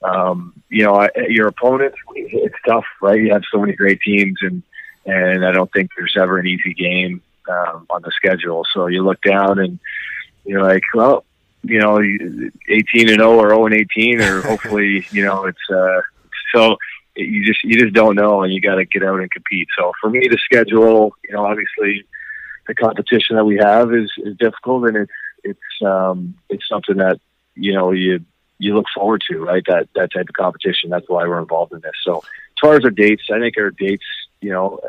um, you know, I, your opponents, it's tough, right? You have so many great teams and, and I don't think there's ever an easy game um, on the schedule. So you look down and you're like, well, you know, 18 and 0 or 0 and 18, or hopefully, you know, it's uh, so you just you just don't know, and you got to get out and compete. So for me, the schedule, you know, obviously the competition that we have is is difficult, and it's it's um, it's something that you know you you look forward to, right? That that type of competition. That's why we're involved in this. So as far as our dates, I think our dates, you know,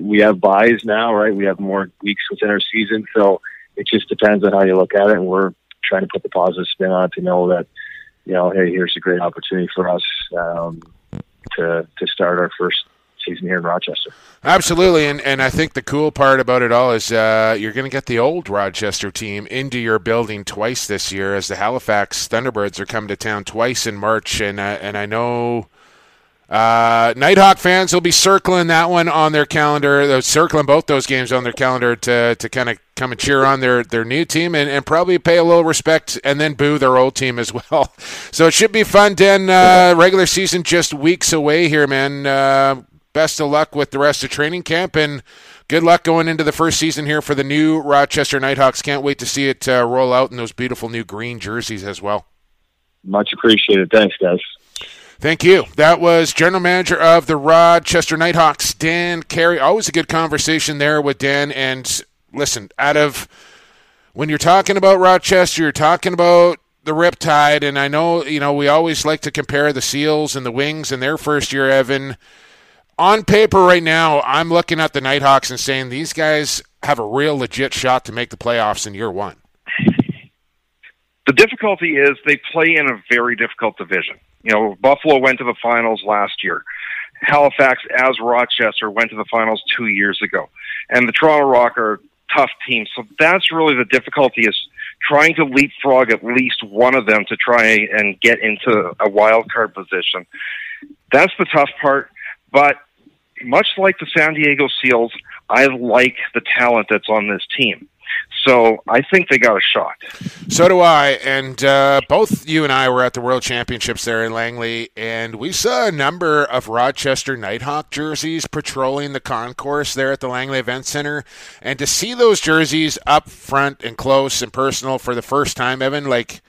we have byes now, right? We have more weeks within our season, so it just depends on how you look at it. And we're trying to put the positive spin on it to know that, you know, hey, here's a great opportunity for us um, to to start our first season here in Rochester. Absolutely, and and I think the cool part about it all is uh, you're going to get the old Rochester team into your building twice this year, as the Halifax Thunderbirds are coming to town twice in March, and uh, and I know uh, Knighthawk fans will be circling that one on their calendar. They're circling both those games on their calendar to, to kind of come and cheer on their, their new team and, and probably pay a little respect and then boo their old team as well. So it should be fun, Den. Uh, regular season just weeks away here, man. Uh, best of luck with the rest of training camp and good luck going into the first season here for the new Rochester Knighthawks. Can't wait to see it uh, roll out in those beautiful new green jerseys as well. Much appreciated. Thanks, guys. Thank you. That was General Manager of the Rochester Knighthawks, Dan Carey. Always a good conversation there with Dan. And listen, out of when you're talking about Rochester, you're talking about the Riptide, and I know you know we always like to compare the Seals and the Wings in their first year. Evan, on paper right now, I'm looking at the Knighthawks and saying these guys have a real legit shot to make the playoffs in year one. The difficulty is they play in a very difficult division. You know, Buffalo went to the finals last year. Halifax, as Rochester, went to the finals two years ago. And the Toronto Rock are tough teams. So that's really the difficulty is trying to leapfrog at least one of them to try and get into a wild card position. That's the tough part. But much like the San Diego Seals, I like the talent that's on this team. So I think they got a shot. So do I. And uh, both you and I were at the World Championships there in Langley, and we saw a number of Rochester Knighthawk jerseys patrolling the concourse there at the Langley Event Center. And to see those jerseys up front and close and personal for the first time, Evan, like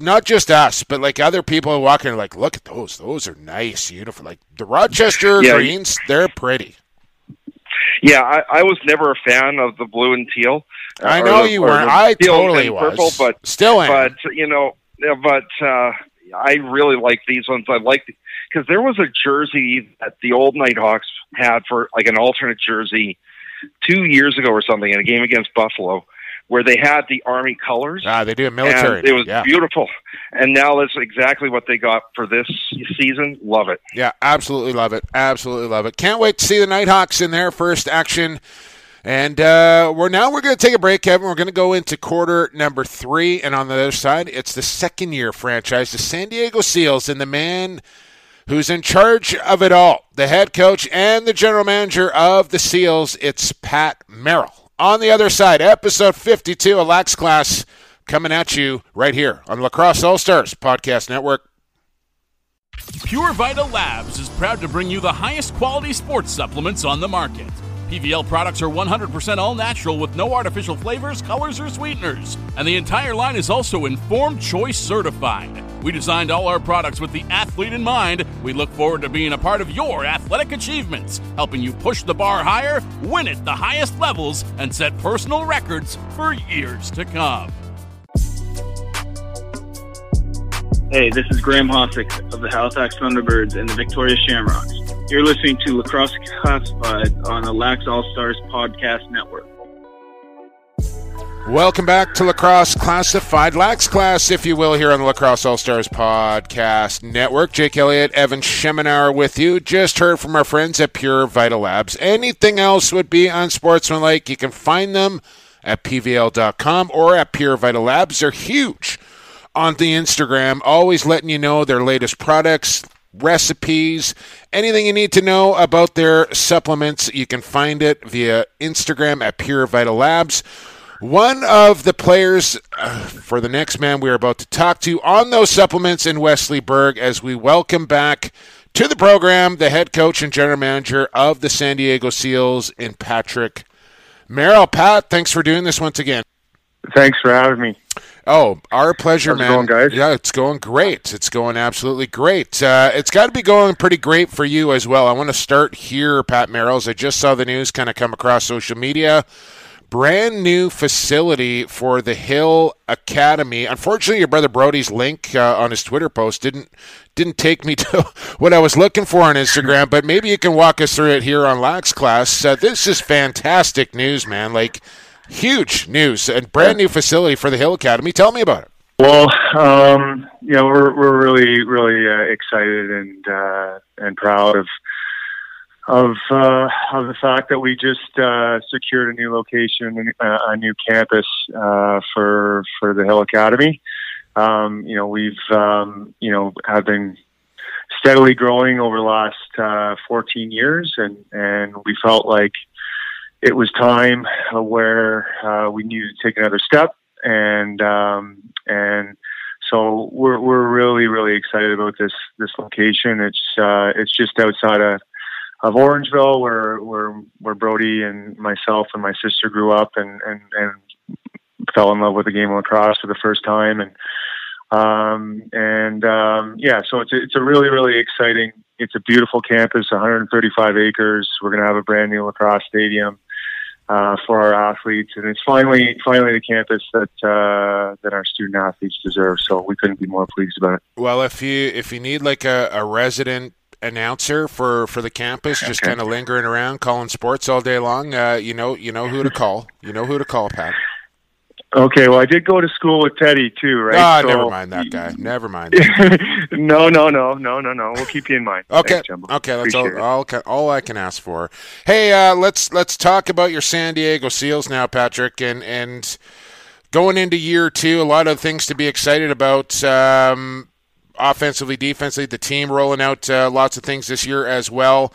not just us, but like other people walking, like, look at those; those are nice, beautiful. Like the Rochester yeah. greens, they're pretty. Yeah, I, I was never a fan of the blue and teal. I know the, you weren't. I totally was. Purple, but still am. But you know, but uh, I really like these ones. I like because there was a jersey that the old Knighthawks had for like an alternate jersey two years ago or something in a game against Buffalo where they had the army colors. Ah, they do a military. it was yeah. beautiful. And now that's exactly what they got for this season. Love it. Yeah, absolutely love it. Absolutely love it. Can't wait to see the Knighthawks in their first action. And uh, we're now we're going to take a break, Kevin. We're going to go into quarter number three, and on the other side, it's the second year franchise, the San Diego Seals, and the man who's in charge of it all, the head coach and the general manager of the Seals. It's Pat Merrill on the other side. Episode 52 of Lax Class coming at you right here on the Lacrosse All Stars Podcast Network. Pure Vita Labs is proud to bring you the highest quality sports supplements on the market. PVL products are 100% all natural with no artificial flavors, colors, or sweeteners. And the entire line is also Informed Choice certified. We designed all our products with the athlete in mind. We look forward to being a part of your athletic achievements, helping you push the bar higher, win at the highest levels, and set personal records for years to come. Hey, this is Graeme Hossack of the Halifax Thunderbirds and the Victoria Shamrocks. You're listening to Lacrosse Classified on the Lax All Stars Podcast Network. Welcome back to Lacrosse Classified, Lax Class, if you will, here on the Lacrosse All Stars Podcast Network. Jake Elliott, Evan Schemenauer with you. Just heard from our friends at Pure Vita Labs. Anything else would be unsportsmanlike. You can find them at pvl.com or at Pure Vita Labs. They're huge on the Instagram, always letting you know their latest products, recipes, anything you need to know about their supplements. You can find it via Instagram at Pure Vita Labs. One of the players uh, for the next man we are about to talk to on those supplements in Wesley Berg as we welcome back to the program the head coach and general manager of the San Diego Seals in Patrick Merrill. Pat, thanks for doing this once again. Thanks for having me. Oh, our pleasure, How's it man. going, guys? Yeah, it's going great. It's going absolutely great. Uh, it's got to be going pretty great for you as well. I want to start here, Pat Merrills. I just saw the news kind of come across social media. Brand new facility for the Hill Academy. Unfortunately, your brother Brody's link uh, on his Twitter post didn't didn't take me to what I was looking for on Instagram. but maybe you can walk us through it here on Lax Class. Uh, this is fantastic news, man. Like huge news and brand new facility for the Hill Academy. Tell me about it. Well, um, you know, we're we're really really uh, excited and uh, and proud of of uh, of the fact that we just uh, secured a new location, uh, a new campus uh, for for the Hill Academy. Um, you know, we've um, you know have been steadily growing over the last uh, 14 years, and and we felt like it was time uh, where uh, we needed to take another step, and um, and so we're we're really really excited about this this location. It's uh, it's just outside of of Orangeville, where where where Brody and myself and my sister grew up, and and and fell in love with the game of lacrosse for the first time, and um, and um, yeah, so it's a, it's a really really exciting. It's a beautiful campus, 135 acres. We're to have a brand new lacrosse stadium uh, for our athletes, and it's finally finally the campus that uh, that our student athletes deserve. So we couldn't be more pleased about it. Well, if you if you need like a, a resident announcer for for the campus, just kind of lingering around calling sports all day long, uh, you know you know who to call. You know who to call, Pat. Okay, well, I did go to school with Teddy too, right? Ah, So- never mind that guy. Never mind. no, no, no, no, no, no. We'll keep you in mind. Okay, Thanks, okay, that's all, all, all I can ask for. Hey, uh, let's let's talk about your San Diego Seals now, Patrick, and and going into year two, a lot of things to be excited about. Um, offensively, defensively, the team rolling out uh, lots of things this year as well.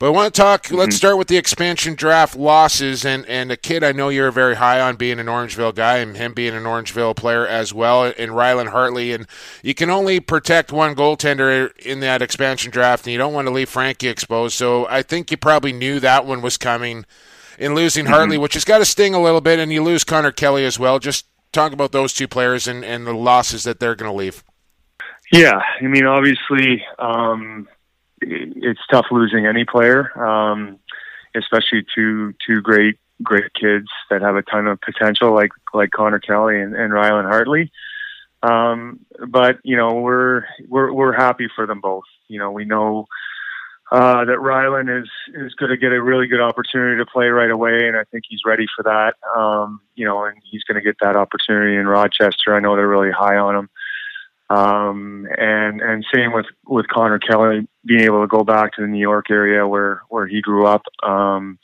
But I want to talk. Let's start with the expansion draft losses, and and a kid I know you're very high on being an Orangeville guy, and him being an Orangeville player as well, and Rylan Hartley. And you can only protect one goaltender in that expansion draft, and you don't want to leave Frankie exposed. So I think you probably knew that one was coming in losing Hartley, which has got to sting a little bit, and you lose Connor Kelly as well. Just talk about those two players and, and the losses that they're going to leave. Yeah, I mean, obviously, um, it's tough losing any player, um, especially two two great great kids that have a ton of potential, like like Connor Kelly and, and Rylan Hartley. Um, but you know, we're we're we're happy for them both. You know, we know uh, that Rylan is is going to get a really good opportunity to play right away, and I think he's ready for that. Um, you know, and he's going to get that opportunity in Rochester. I know they're really high on him. Um, and and same with with Connor Kelly being able to go back to the New York area where where he grew up. Um,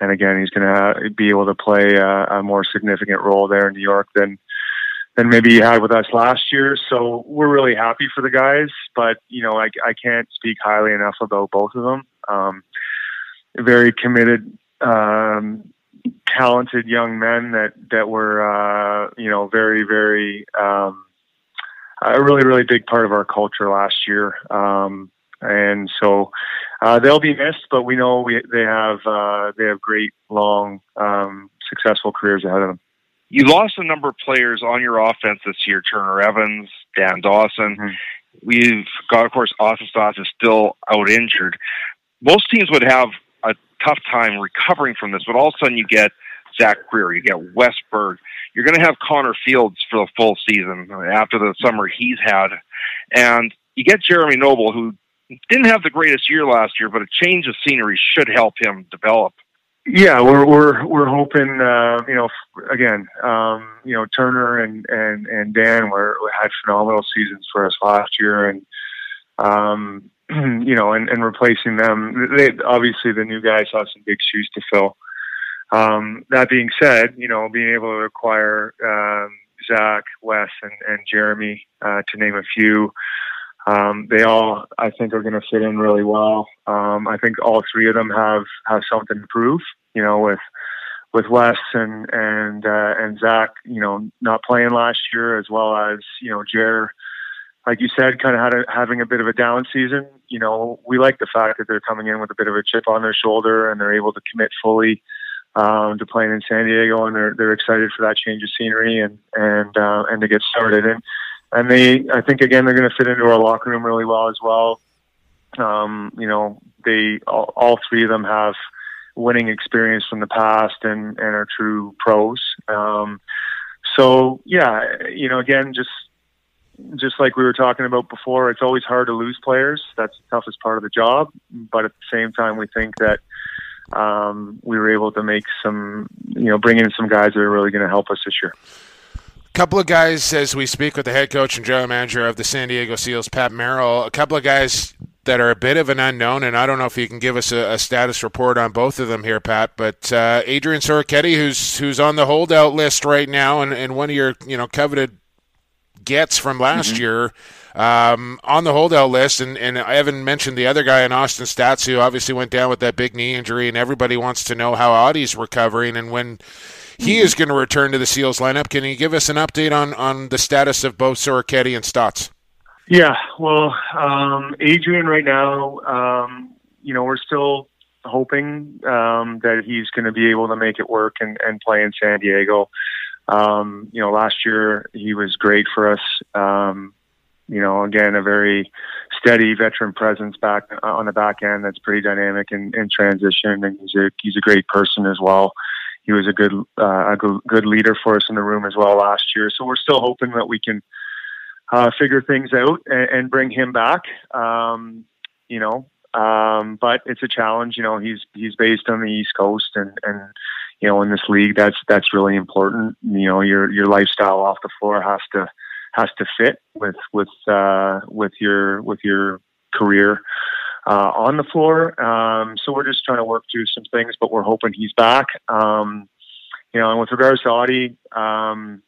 and again, he's going to be able to play a, a more significant role there in New York than than maybe he had with us last year. So we're really happy for the guys. But you know, I I can't speak highly enough about both of them. Um, very committed. Um, talented young men that that were uh, you know very very um, a really really big part of our culture last year um, and so uh, they'll be missed but we know we they have uh, they have great long um, successful careers ahead of them You lost a number of players on your offense this year: Turner Evans, Dan Dawson. Mhm. We've got, of course, Austin Staats is still out injured. Most teams would have a tough time recovering from this, but all of a sudden you get Zach Greer, you get Wes Berg. You're going to have Connor Fields for the full season after the summer he's had. And you get Jeremy Noble, who didn't have the greatest year last year, but a change of scenery should help him develop. Yeah, we're we're we're hoping. Uh, you know, again, um, you know, Turner and and and Dan were had phenomenal seasons for us last year, and um, you know, and, and replacing them. They obviously the new guys have some big shoes to fill. Um, that being said, you know, being able to acquire um, Zach, Wes, and, and Jeremy, uh, to name a few, um, they all, I think, are going to fit in really well. Um, I think all three of them have have something to prove. You know, with with Wes and and uh, and Zach, you know, not playing last year, as well as you know, Jer, like you said, kind of had a, having a bit of a down season. You know, we like the fact that they're coming in with a bit of a chip on their shoulder and they're able to commit fully um, to playing in San Diego, and they're they're excited for that change of scenery and and uh, and to get started. And and they, I think, again, they're going to fit into our locker room really well as well. Um, you know, they all, all three of them have winning experience from the past and and are true pros. Um, so yeah, you know, again, just just like we were talking about before, it's always hard to lose players. That's the toughest part of the job. But at the same time, we think that um, we were able to make some, you know, bring in some guys that are really going to help us this year. Couple of guys as we speak with the head coach and general manager of the San Diego Seals, Pat Merrill. A couple of guys that are a bit of an unknown, and I don't know if you can give us a, a status report on both of them here, Pat. But uh, Adrian Sorichetti, who's who's on the holdout list right now, and, and one of your you know coveted gets from last year. Um, on the holdout list, and, and Evan mentioned the other guy in Austin Staats who obviously went down with that big knee injury, and everybody wants to know how Audie's recovering and when he is going to return to the Seals lineup. Can you give us an update on, on the status of both Sorichetti and Staats? Yeah, well, um, Adrian, right now, um, you know, we're still hoping um, that he's going to be able to make it work and, and play in San Diego. Um, you know, last year he was great for us. Um, you know, again, a very steady veteran presence back on the back end that's pretty dynamic in, in transition, and he's a he's a great person as well. He was a good uh, a good, leader for us in the room as well last year. So we're still hoping that we can uh, figure things out and, and bring him back. Um, you know, um, but it's a challenge. You know, he's he's based on the East Coast, and and you know, in this league, that's that's really important. You know, your your lifestyle off the floor has to has to fit with with uh, with your with your career uh, on the floor. Um, so we're just trying to work through some things, but we're hoping he's back. Um, you know, and with regards to Audie, um,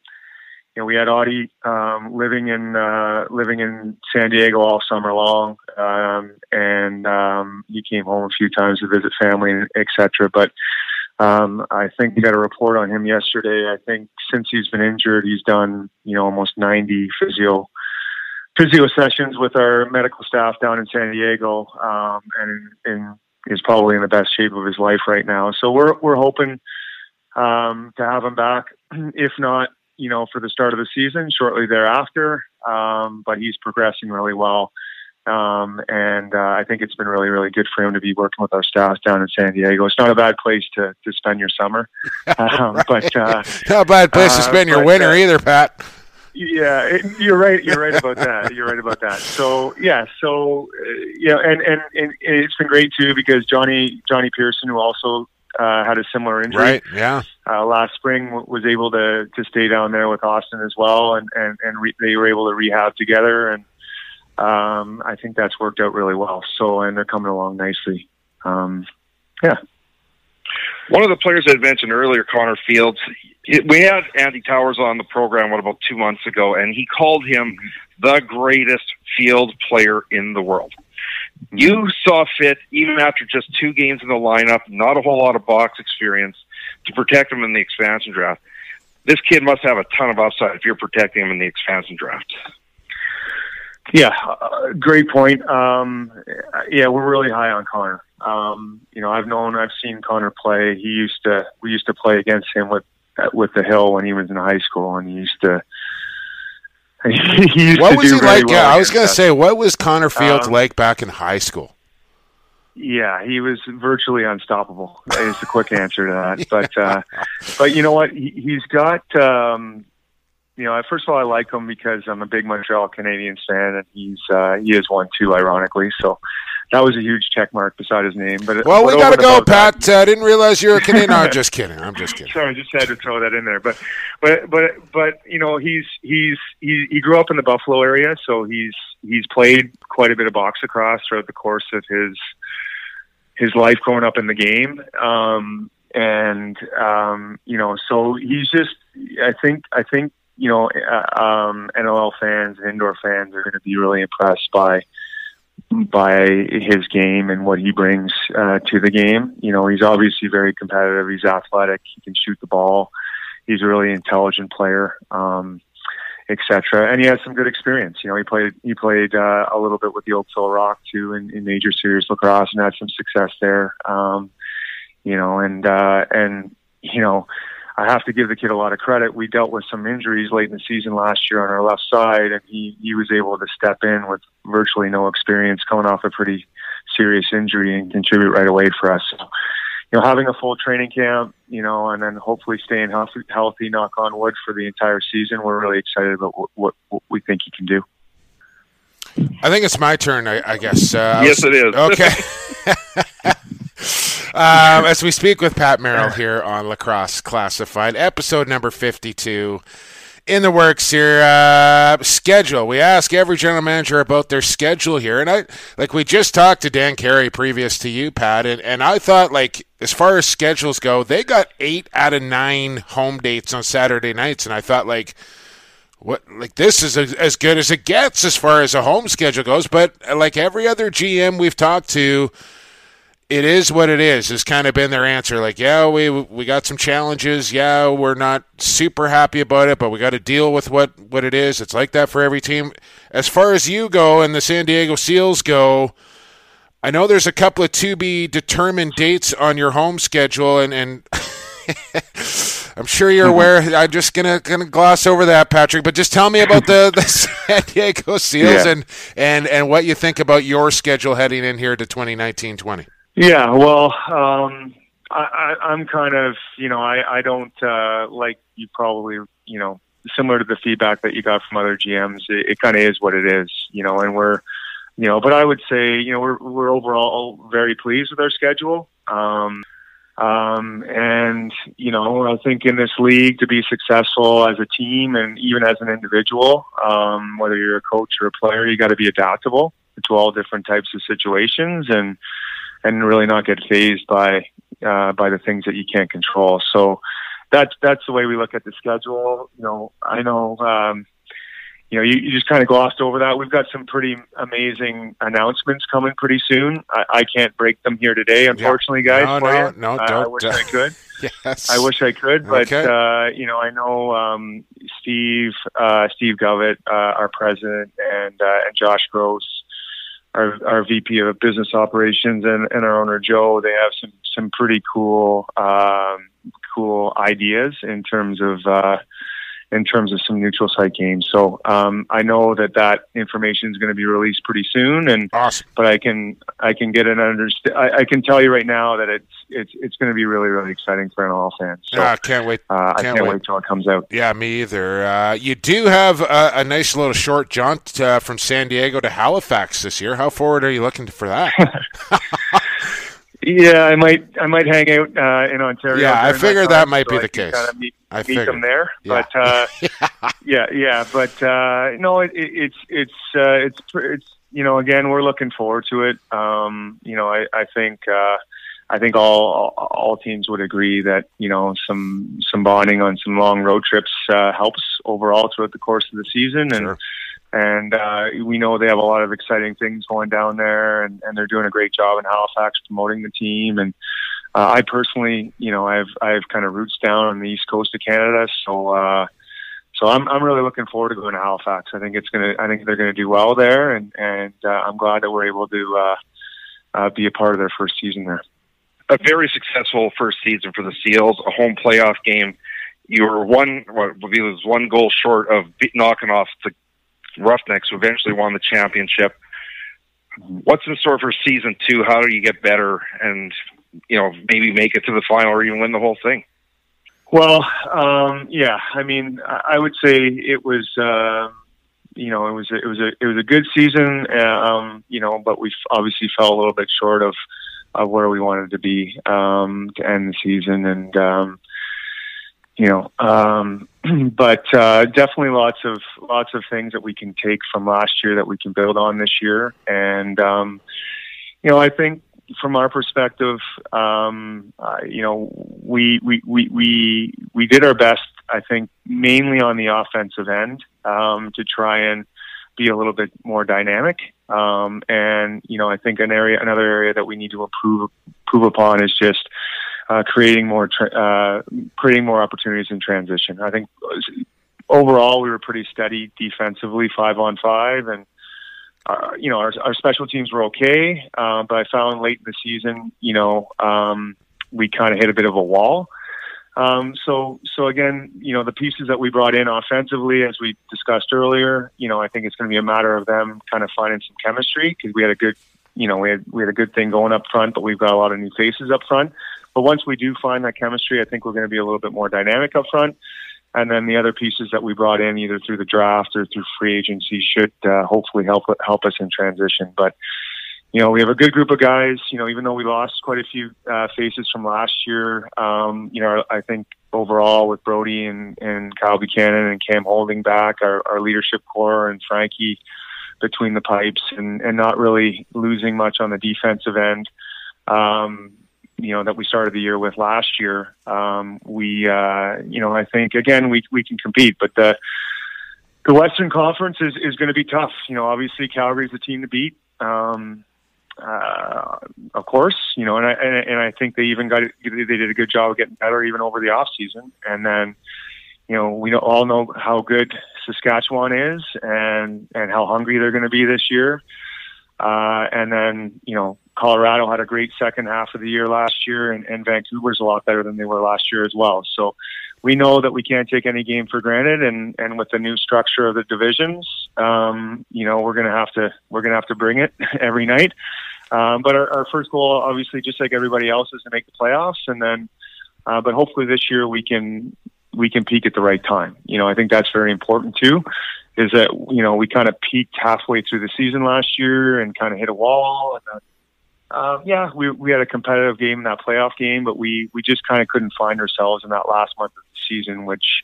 you know, we had Audie um, living in uh, living in San Diego all summer long, um, and um, he came home a few times to visit family, etc. But um, I think we got a report on him yesterday. I think since he's been injured, he's done you know almost 90 physio physio sessions with our medical staff down in San Diego, um, and, and is probably in the best shape of his life right now. So we're we're hoping um, to have him back, if not you know for the start of the season, shortly thereafter. Um, but he's progressing really well. Um, and uh, I think it's been really, really good for him to be working with our staff down in San Diego. It's not a bad place to, to spend your summer, um, but uh, Not a bad place to uh, spend your winter uh, either, Pat. Yeah, it, you're right. You're right about that. You're right about that. So yeah, so uh, yeah, and, and and it's been great too because Johnny Johnny Pearson, who also uh, had a similar injury Right? Yeah. uh, last spring, w- was able to to stay down there with Austin as well, and and and re- they were able to rehab together, and um, I think that's worked out really well. So and they're coming along nicely. Um, yeah. One of the players I mentioned earlier, Connor Fields, we had Andy Towers on the program what about two months ago, and he called him the greatest field player in the world. You saw fit, even after just two games in the lineup, not a whole lot of box experience, to protect him in the expansion draft. This kid must have a ton of upside if you're protecting him in the expansion draft. Yeah, uh, great point. Um, yeah, we're really high on Connor. Um, you know, I've known, I've seen Connor play. He used to, we used to play against him with with the Hill when he was in high school, and he used to he used What to was do he like? well yeah, I was going to us. say, what was Connor Fields Um, like back in high school? Yeah, he was virtually unstoppable. Is the quick answer to that. But uh, but you know what? He, he's got. Um, you know, first of all, I like him because I'm a big Montreal Canadiens fan, and he's uh, he is one too, ironically. So that was a huge check mark beside his name. But Well, we got to go, Pat. I didn't realize you're a Canadian. No, I'm just kidding. I'm just kidding. Sorry, I just had to throw that in there. But but but but you know, he's he's he, he grew up in the Buffalo area, so he's he's played quite a bit of box lacrosse throughout the course of his his life growing up in the game. Um, and um, you know, so he's just I think I think you know uh, um, NLL fans and indoor fans are going to be really impressed by by his game and what he brings uh, to the game. You know, he's obviously very competitive. He's athletic. He can shoot the ball. He's a really intelligent player, um, etc. And he has some good experience. You know, he played he played uh, a little bit with the Oakville Rock too in, in major series lacrosse and had some success there. Um, you know, and uh, and you know. I have to give the kid a lot of credit. We dealt with some injuries late in the season last year on our left side, and he, he was able to step in with virtually no experience, coming off a pretty serious injury, and contribute right away for us. So, you know, having a full training camp, you know, and then hopefully staying healthy, healthy knock on wood, for the entire season, we're really excited about what, what, what we think he can do. I think it's my turn, I, I guess. Uh, Yes, it is. Okay. um, as we speak with Pat Merrill here on Lacrosse Classified, episode number 52. In the works here, uh, schedule. We ask every general manager about their schedule here, and I like we just talked to Dan Carey previous to you, Pat, and, and I thought like as far as schedules go, they got eight out of nine home dates on Saturday nights, and I thought like what like this is as, as good as it gets as far as a home schedule goes. But uh, like every other GM we've talked to, it is what it is. Has kind of been their answer. Like, yeah, we we got some challenges. Yeah, we're not super happy about it, but we got to deal with what what it is. It's like that for every team. As far as you go and the San Diego Seals go. I know there's a couple of to be determined dates on your home schedule, and, and I'm sure you're mm-hmm. aware. I'm just gonna gonna gloss over that, Patrick. But just tell me about the, the San Diego Seals Yeah. and, and and what you think about your schedule heading in here to 2019-20. Yeah, well, um, I, I, I'm kind of, you know, I, I don't uh, like you probably, you know, similar to the feedback that you got from other GMs. It, it kind of is what it is, you know, and we're, you know, but I would say, you know, we're we're overall very pleased with our schedule. Um, um, and you know, I think in this league to be successful as a team and even as an individual, um, whether you're a coach or a player, you got to be adaptable to all different types of situations and and really not get fazed by uh, by the things that you can't control. So that's that's the way we look at the schedule. You know, I know. Um, you know, you, you just kind of glossed over that. We've got some pretty amazing announcements coming pretty soon. I, I can't break them here today, unfortunately, guys. No, no, no, I- I don't, wish uh, I could. Yes, I wish I could, but Okay. uh, you know, I know um, Steve, uh, Steve Govett, uh, our president, and uh, and Josh Gross, our our VP of Business Operations, and, and our owner Joe. They have some some pretty cool um, cool ideas in terms of. Uh, in terms of some neutral site games, so um, I know that that information is going to be released pretty soon, and awesome. but I can I can get an understand. I, I can tell you right now that it's it's it's going to be really really exciting for NL fans. So Ah, can't wait. uh, I can't can't wait. wait. till it comes out. Yeah, me either. Uh, you do have a, a nice little short jaunt uh, from San Diego to Halifax this year. How forward are you looking for that? Yeah, I might I might hang out uh, in Ontario. Yeah, I figured time, that might be I the case. meet, I meet figured. them there, Yeah. but uh, yeah, yeah, but uh, no, it, it, it's it's uh, it's it's you know again we're looking forward to it. Um, you know, I I think. Uh, I think all all teams would agree that you know some some bonding on some long road trips uh, helps overall throughout the course of the season, and Sure. And uh, we know they have a lot of exciting things going down there, and, and they're doing a great job in Halifax promoting the team. And uh, I personally, you know, I've I've kind of roots down on the east coast of Canada, so uh, so I'm I'm really looking forward to going to Halifax. I think it's gonna I think they're gonna do well there, and and uh, I'm glad that we're able to uh, uh, be a part of their first season there. a very successful first season for the Seals, a home playoff game. You were one, what was one goal short of knocking off the Roughnecks, who eventually won the championship. What's in store for season two? How do you get better and you know maybe make it to the final or even win the whole thing? Well, um, yeah, I mean, I would say it was, uh, you know, it was it was a it was a good season, um, you know, but we obviously fell a little bit short of of where we wanted to be um, to end the season, and um, you know, um, but uh, definitely lots of lots of things that we can take from last year that we can build on this year, and um, you know, I think from our perspective, um, uh, you know, we, we, we, we, we did our best, I think, mainly on the offensive end, um, to try and be a little bit more dynamic. Um, and, you know, I think an area, another area that we need to improve, improve upon is just, uh, creating more, tra- uh, creating more opportunities in transition. I think overall we were pretty steady defensively, five on five, and, uh, you know, our, our special teams were okay, uh, but I found late in the season, you know, um, we kind of hit a bit of a wall. Um, so, so again, you know, the pieces that we brought in offensively, as we discussed earlier, you know, I think it's going to be a matter of them kind of finding some chemistry because we had a good, you know, we had we had a good thing going up front, but we've got a lot of new faces up front. But once we do find that chemistry, I think we're going to be a little bit more dynamic up front and then the other pieces that we brought in either through the draft or through free agency should uh, hopefully help help us in transition. But you know, we have a good group of guys. You know, even though we lost quite a few uh, faces from last year, um, you know, I think overall with Brody and, and Kyle Buchanan and Cam Holding back, our, our leadership core and Frankie between the pipes, and, and not really losing much on the defensive end. Um, you know that we started the year with last year. Um, we, uh, you know, I think again we we can compete, but the the Western Conference is is going to be tough. You know, obviously Calgary's the team to beat. Um, uh, of course, you know, and I and, and I think they even got they did a good job of getting better even over the off season. And then, you know, we all know how good Saskatchewan is and and how hungry they're going to be this year. Uh, and then, you know, Colorado had a great second half of the year last year, and, and Vancouver's a lot better than they were last year as well. So we know that we can't take any game for granted, and, and with the new structure of the divisions, um, you know, we're gonna have to we're gonna have to bring it every night. Um, but our, our first goal, obviously, just like everybody else, is to make the playoffs, and then, uh, but hopefully this year we can we can peak at the right time. You know, I think that's very important too is that you know we kind of peaked halfway through the season last year and kind of hit a wall. And uh, um, yeah, we we had a competitive game in that playoff game, but we we just kind of couldn't find ourselves in that last month of the season, which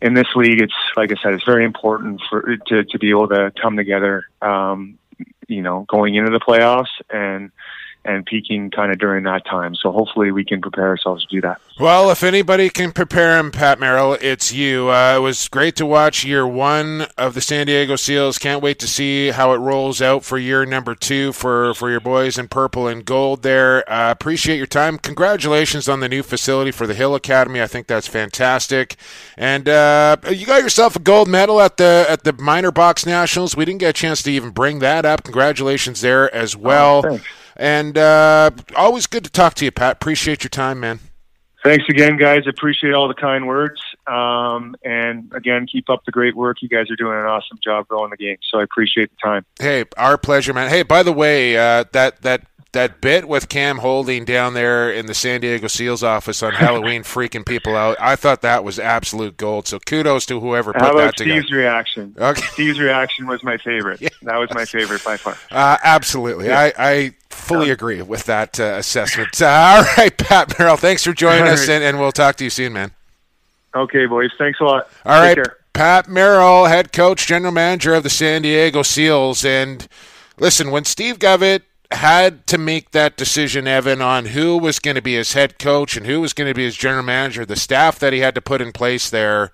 in this league, it's like I said, it's very important for to to be able to come together. Um, you know, going into the playoffs and and peaking kind of during that time. So hopefully we can prepare ourselves to do that. Well, if anybody can prepare him, Pat Merrill, it's you. Uh, it was great to watch year one of the San Diego Seals. Can't wait to see how it rolls out for year number two for, for your boys in purple and gold there. Uh, appreciate your time. Congratulations on the new facility for the Hill Academy. I think that's fantastic. And uh, you got yourself a gold medal at the at the minor box nationals. We didn't get a chance to even bring that up. Congratulations there as well. Oh, and uh, always good to talk to you, Pat. Appreciate your time, man. Thanks again, guys. Appreciate all the kind words. Um, and again, keep up the great work. You guys are doing an awesome job growing the game. So I appreciate the time. Hey, our pleasure, man. Hey, by the way, uh, that that that bit with Cam Holding down there in the San Diego Seals office on Halloween, freaking people out. I thought that was absolute gold. So kudos to whoever put How about that together. Steve's reaction? Okay. Steve's reaction was my favorite. That was my favorite by far. Uh, absolutely, I, I fully agree with that uh, assessment. Uh, all right, Pat Merrill, thanks for joining All us, right. and, and we'll talk to you soon, man. Okay, boys. Thanks a lot. All right, Take care. Pat Merrill, head coach, general manager of the San Diego Seals. And listen, when Steve Govett had to make that decision, Evan, on who was going to be his head coach and who was going to be his general manager, the staff that he had to put in place there,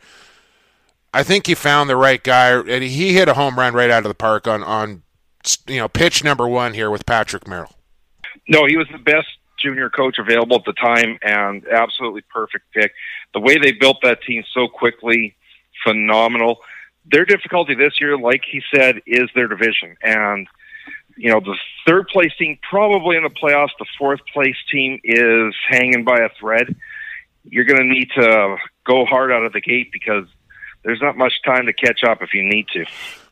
I think he found the right guy, and he hit a home run right out of the park on on you know pitch number one here with Patrick Merrill. No, he was the best junior coach available at the time and absolutely perfect pick. The way they built that team so quickly, phenomenal. Their difficulty this year, like he said, is their division. And, you know, the third place team probably in the playoffs, the fourth place team is hanging by a thread. You're going to need to go hard out of the gate because there's not much time to catch up if you need to.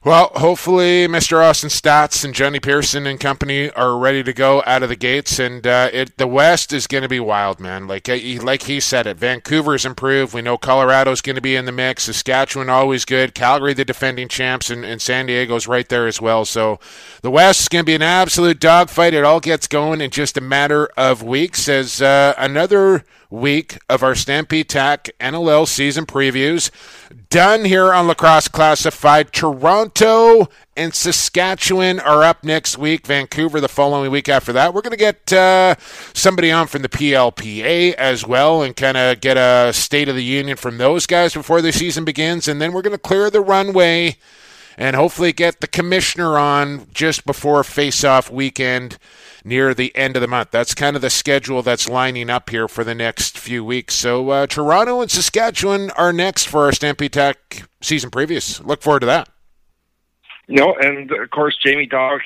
Well, hopefully, Mr. Austin Staats and Johnny Pearson and company are ready to go out of the gates, and uh, it the West is going to be wild, man. Like uh, like he said, it. Vancouver's improved. We know Colorado's going to be in the mix. Saskatchewan always good. Calgary, the defending champs, and, and San Diego's right there as well. So the West is going to be an absolute dogfight. It all gets going in just a matter of weeks. As uh, another week of our Stampede Tack NLL season previews. Done here on Lacrosse Classified. Toronto and Saskatchewan are up next week. Vancouver the following week after that. We're going to get uh, somebody on from the PLPA as well and kind of get a state of the union from those guys before the season begins. And then we're going to clear the runway and hopefully get the commissioner on just before face-off weekend near the end of the month. That's kind of the schedule that's lining up here for the next few weeks. So uh, Toronto and Saskatchewan are next for our Stampede Tack season previews. Look forward to that. You know, and of course, Jamie Dawick,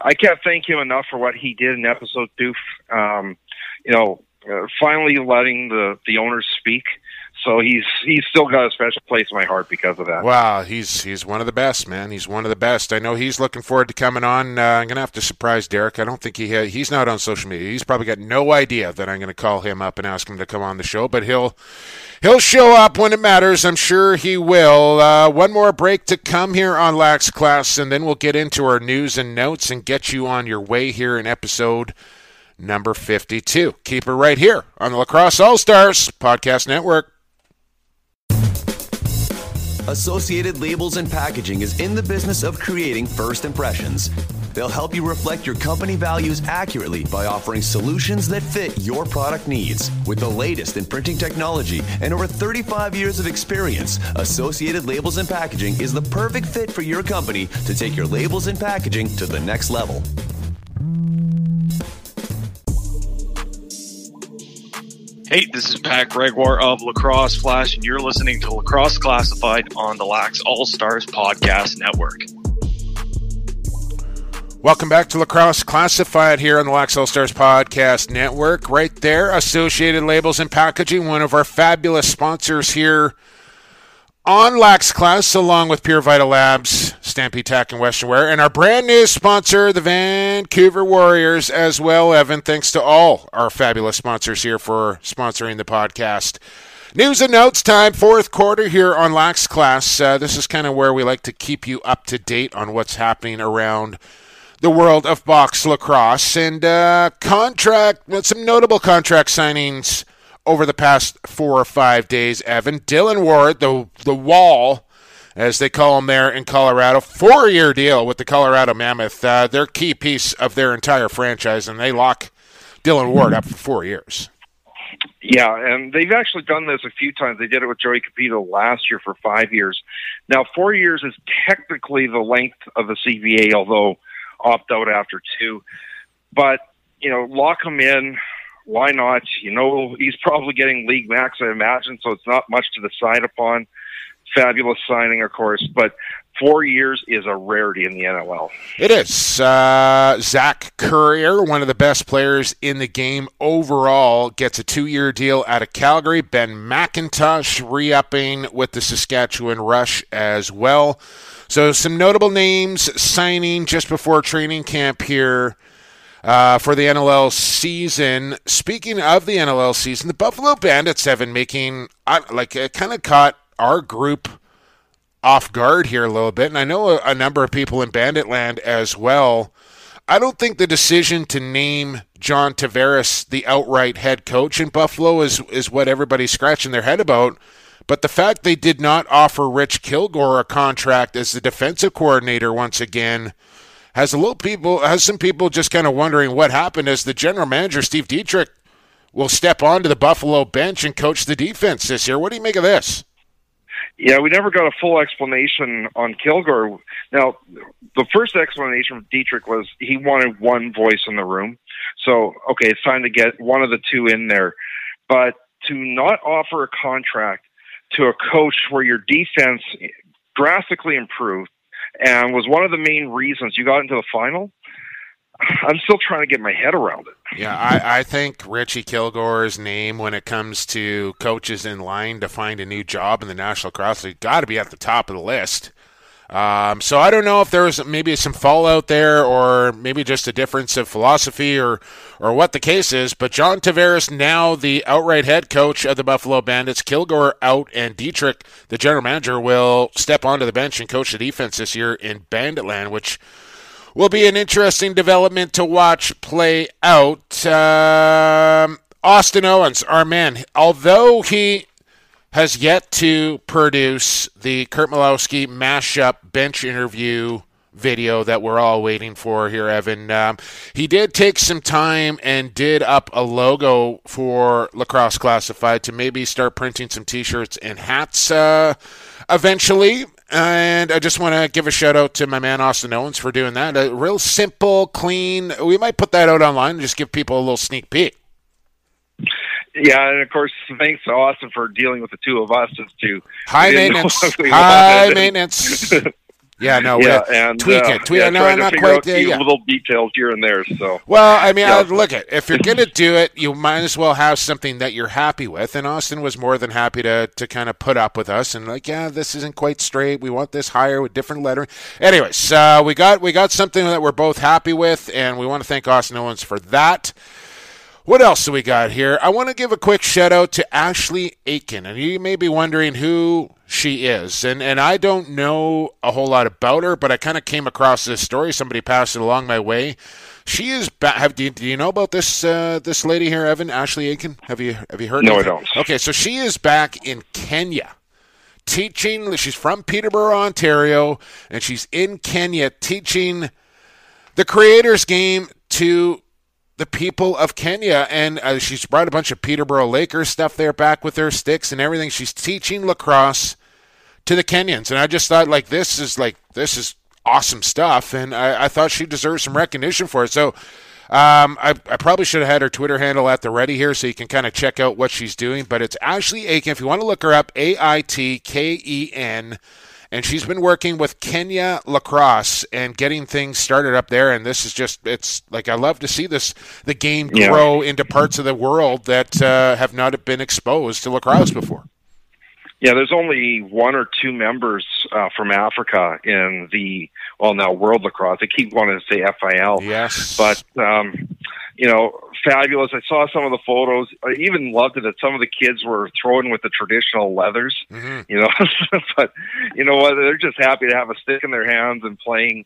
I can't thank him enough for what he did in episode two. Um, you know, uh, finally letting the the owners speak so he's he's still got a special place in my heart because of that. Wow, he's he's one of the best, man. He's one of the best. I know he's looking forward to coming on. Uh, I'm gonna have to surprise Derek. I don't think he ha- he's not on social media. He's probably got no idea that I'm gonna call him up and ask him to come on the show, but he'll he'll show up when it matters. I'm sure he will. Uh, one more break to come here on Lax Class, and then we'll get into our news and notes and get you on your way here in episode number 52. Keep it right here on the Lacrosse All Stars Podcast Network. Associated Labels and Packaging is in the business of creating first impressions. They'll help you reflect your company values accurately by offering solutions that fit your product needs. With the latest in printing technology and over 35 years of experience, Associated Labels and Packaging is the perfect fit for your company to take your labels and packaging to the next level. Hey, this is Pat Gregoire of Lacrosse Flash, and you're listening to Lacrosse Classified on the Lax All Stars Podcast Network. Welcome back to Lacrosse Classified here on the Lax All Stars Podcast Network. Right there, Associated Labels and Packaging, one of our fabulous sponsors here on Lax Class, along with Pure Vita Labs, Stampede Tack, and Western Wear, and our brand new sponsor, the Vancouver Warriors, as well. Evan, thanks to all our fabulous sponsors here for sponsoring the podcast. News and notes time, fourth quarter here on Lax Class. Uh, this is kind of where we like to keep you up to date on what's happening around the world of box lacrosse and uh, contract, some notable contract signings over the past four or five days, Evan. Dillon Ward, the the wall, as they call him there in Colorado, four year deal with the Colorado Mammoth. Uh, their key piece of their entire franchise, and they lock Dillon Ward up for four years. Yeah, and they've actually done this a few times. They did it with Joey Cupido last year for five years. Now, four years is technically the length of the CBA, although opt out after two. But you know, lock him in why not? You know, he's probably getting league max, I imagine, so it's not much to decide upon. Fabulous signing, of course, but four years is a rarity in the NLL. It is. Uh, Zach Currier, one of the best players in the game overall, gets a two year deal out of Calgary. Ben McIntosh re upping with the Saskatchewan Rush as well. So, some notable names signing just before training camp here uh, for the NLL season. Speaking of the NLL season, the Buffalo Bandits have been making like it kind of caught our group off guard here a little bit, and I know a, a number of people in Bandit Land as well. I don't think the decision to name John Tavares the outright head coach in Buffalo is is what everybody's scratching their head about. But the fact they did not offer Rich Kilgore a contract as the defensive coordinator once again has a little people has some people just kind of wondering what happened as the general manager Steve Dietrich will step onto the Buffalo bench and coach the defense this year. What do you make of this? Yeah, we never got a full explanation on Kilgore. Now, the first explanation from Dietrich was he wanted one voice in the room. So, okay, it's time to get one of the two in there. But to not offer a contract to a coach where your defense drastically improved and was one of the main reasons you got into the final. I'm still trying to get my head around it. Yeah, I, I think Richie Kilgore's name when it comes to coaches in line to find a new job in the National Lacrosse League got to be at the top of the list. Um, so I don't know if there was maybe some fallout there, or maybe just a difference of philosophy, or or what the case is. But John Tavares, now the outright head coach of the Buffalo Bandits, Kilgore out, and Dietrich, the general manager, will step onto the bench and coach the defense this year in Banditland, which will be an interesting development to watch play out. Um, Austin Owens, our man, although he has yet to produce the Curt Malawsky mashup bench interview video that we're all waiting for here, Evan. Um, he did take some time and did up a logo for Lacrosse Classified to maybe start printing some T-shirts and hats uh, eventually. And I just want to give a shout out to my man Austin Owens for doing that. A real simple, clean. We might put that out online and just give people a little sneak peek. Yeah, and of course, thanks to Austin for dealing with the two of us as to high maintenance. High maintenance. Yeah, no, yeah, and tweak uh, it. Tweak yeah, it. No, I'm not quite there. Little details here and there. So Well, I mean, Yeah. uh, look at if you're going to do it, you might as well have something that you're happy with. And Austin was more than happy to to kind of put up with us and like, yeah, this isn't quite straight. We want this higher with different lettering. Anyways, uh, we got we got something that we're both happy with, and we want to thank Austin Owens for that. What else do we got here? I want to give a quick shout out to Ashley Aitken, and you may be wondering who she is, and and I don't know a whole lot about her, but I kind of came across this story. Somebody passed it along my way. She is back. Have do you, do you know about this uh, this lady here, Evan Ashley Aitken? Have you have you heard? Of her? No, I don't. Okay, so she is back in Kenya teaching. She's from Peterborough, Ontario, and she's in Kenya teaching the creators game to the people of Kenya. And uh, she's brought a bunch of Peterborough Lakers stuff there back with her sticks and everything. She's teaching lacrosse to the Kenyans. And I just thought, like, this is like, this is awesome stuff. And I, I thought she deserves some recognition for it. So, um, I, I probably should have had her Twitter handle at the ready here so you can kind of check out what she's doing. But it's Ashley Aitken. If you want to look her up, A I T K E N and she's been working with Kenya Lacrosse and getting things started up there. And this is just, it's like I love to see this the game Yeah. grow into parts of the world that uh, have not been exposed to lacrosse before. Yeah, there's only one or two members uh, from Africa in the well now World Lacrosse. They keep wanting to say FIL, Yes, but um, you know, fabulous. I saw some of the photos. I even loved it that some of the kids were throwing with the traditional leathers. Mhm. You know, but you know what? They're just happy to have a stick in their hands and playing.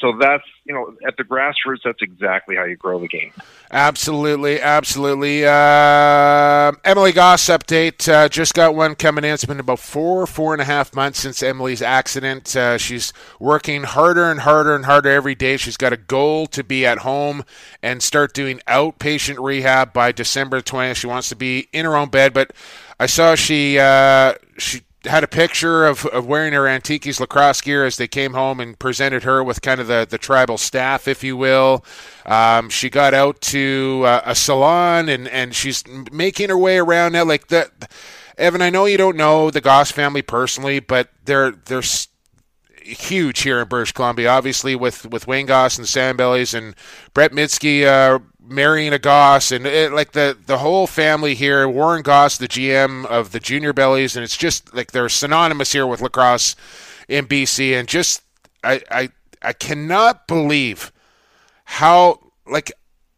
So that's you know, at the grassroots, that's exactly how you grow the game. Absolutely, absolutely. Uh, Emily Goss update. Uh, just got one coming in. It's been about four, four and a half months since Emily's accident. Uh, she's working harder and harder and harder every day. She's got a goal to be at home and start doing outpatient rehab by December 20th. She wants to be in her own bed, but I saw she uh, she had a picture of, of wearing her Antiques lacrosse gear as they came home and presented her with kind of the, the tribal staff, if you will. Um, she got out to uh, a salon and, and she's making her way around now. Like that, Evan, I know you don't know the Goss family personally, but they're they're huge here in British Columbia. Obviously, with with Wayne Goss and the Salmonbellies and Brett Mydske uh, marrying a Goss and it, like the the whole family here. Warren Goss, the GM of the Junior Bellies, and it's just like they're synonymous here with lacrosse in BC. And just I I I cannot believe how like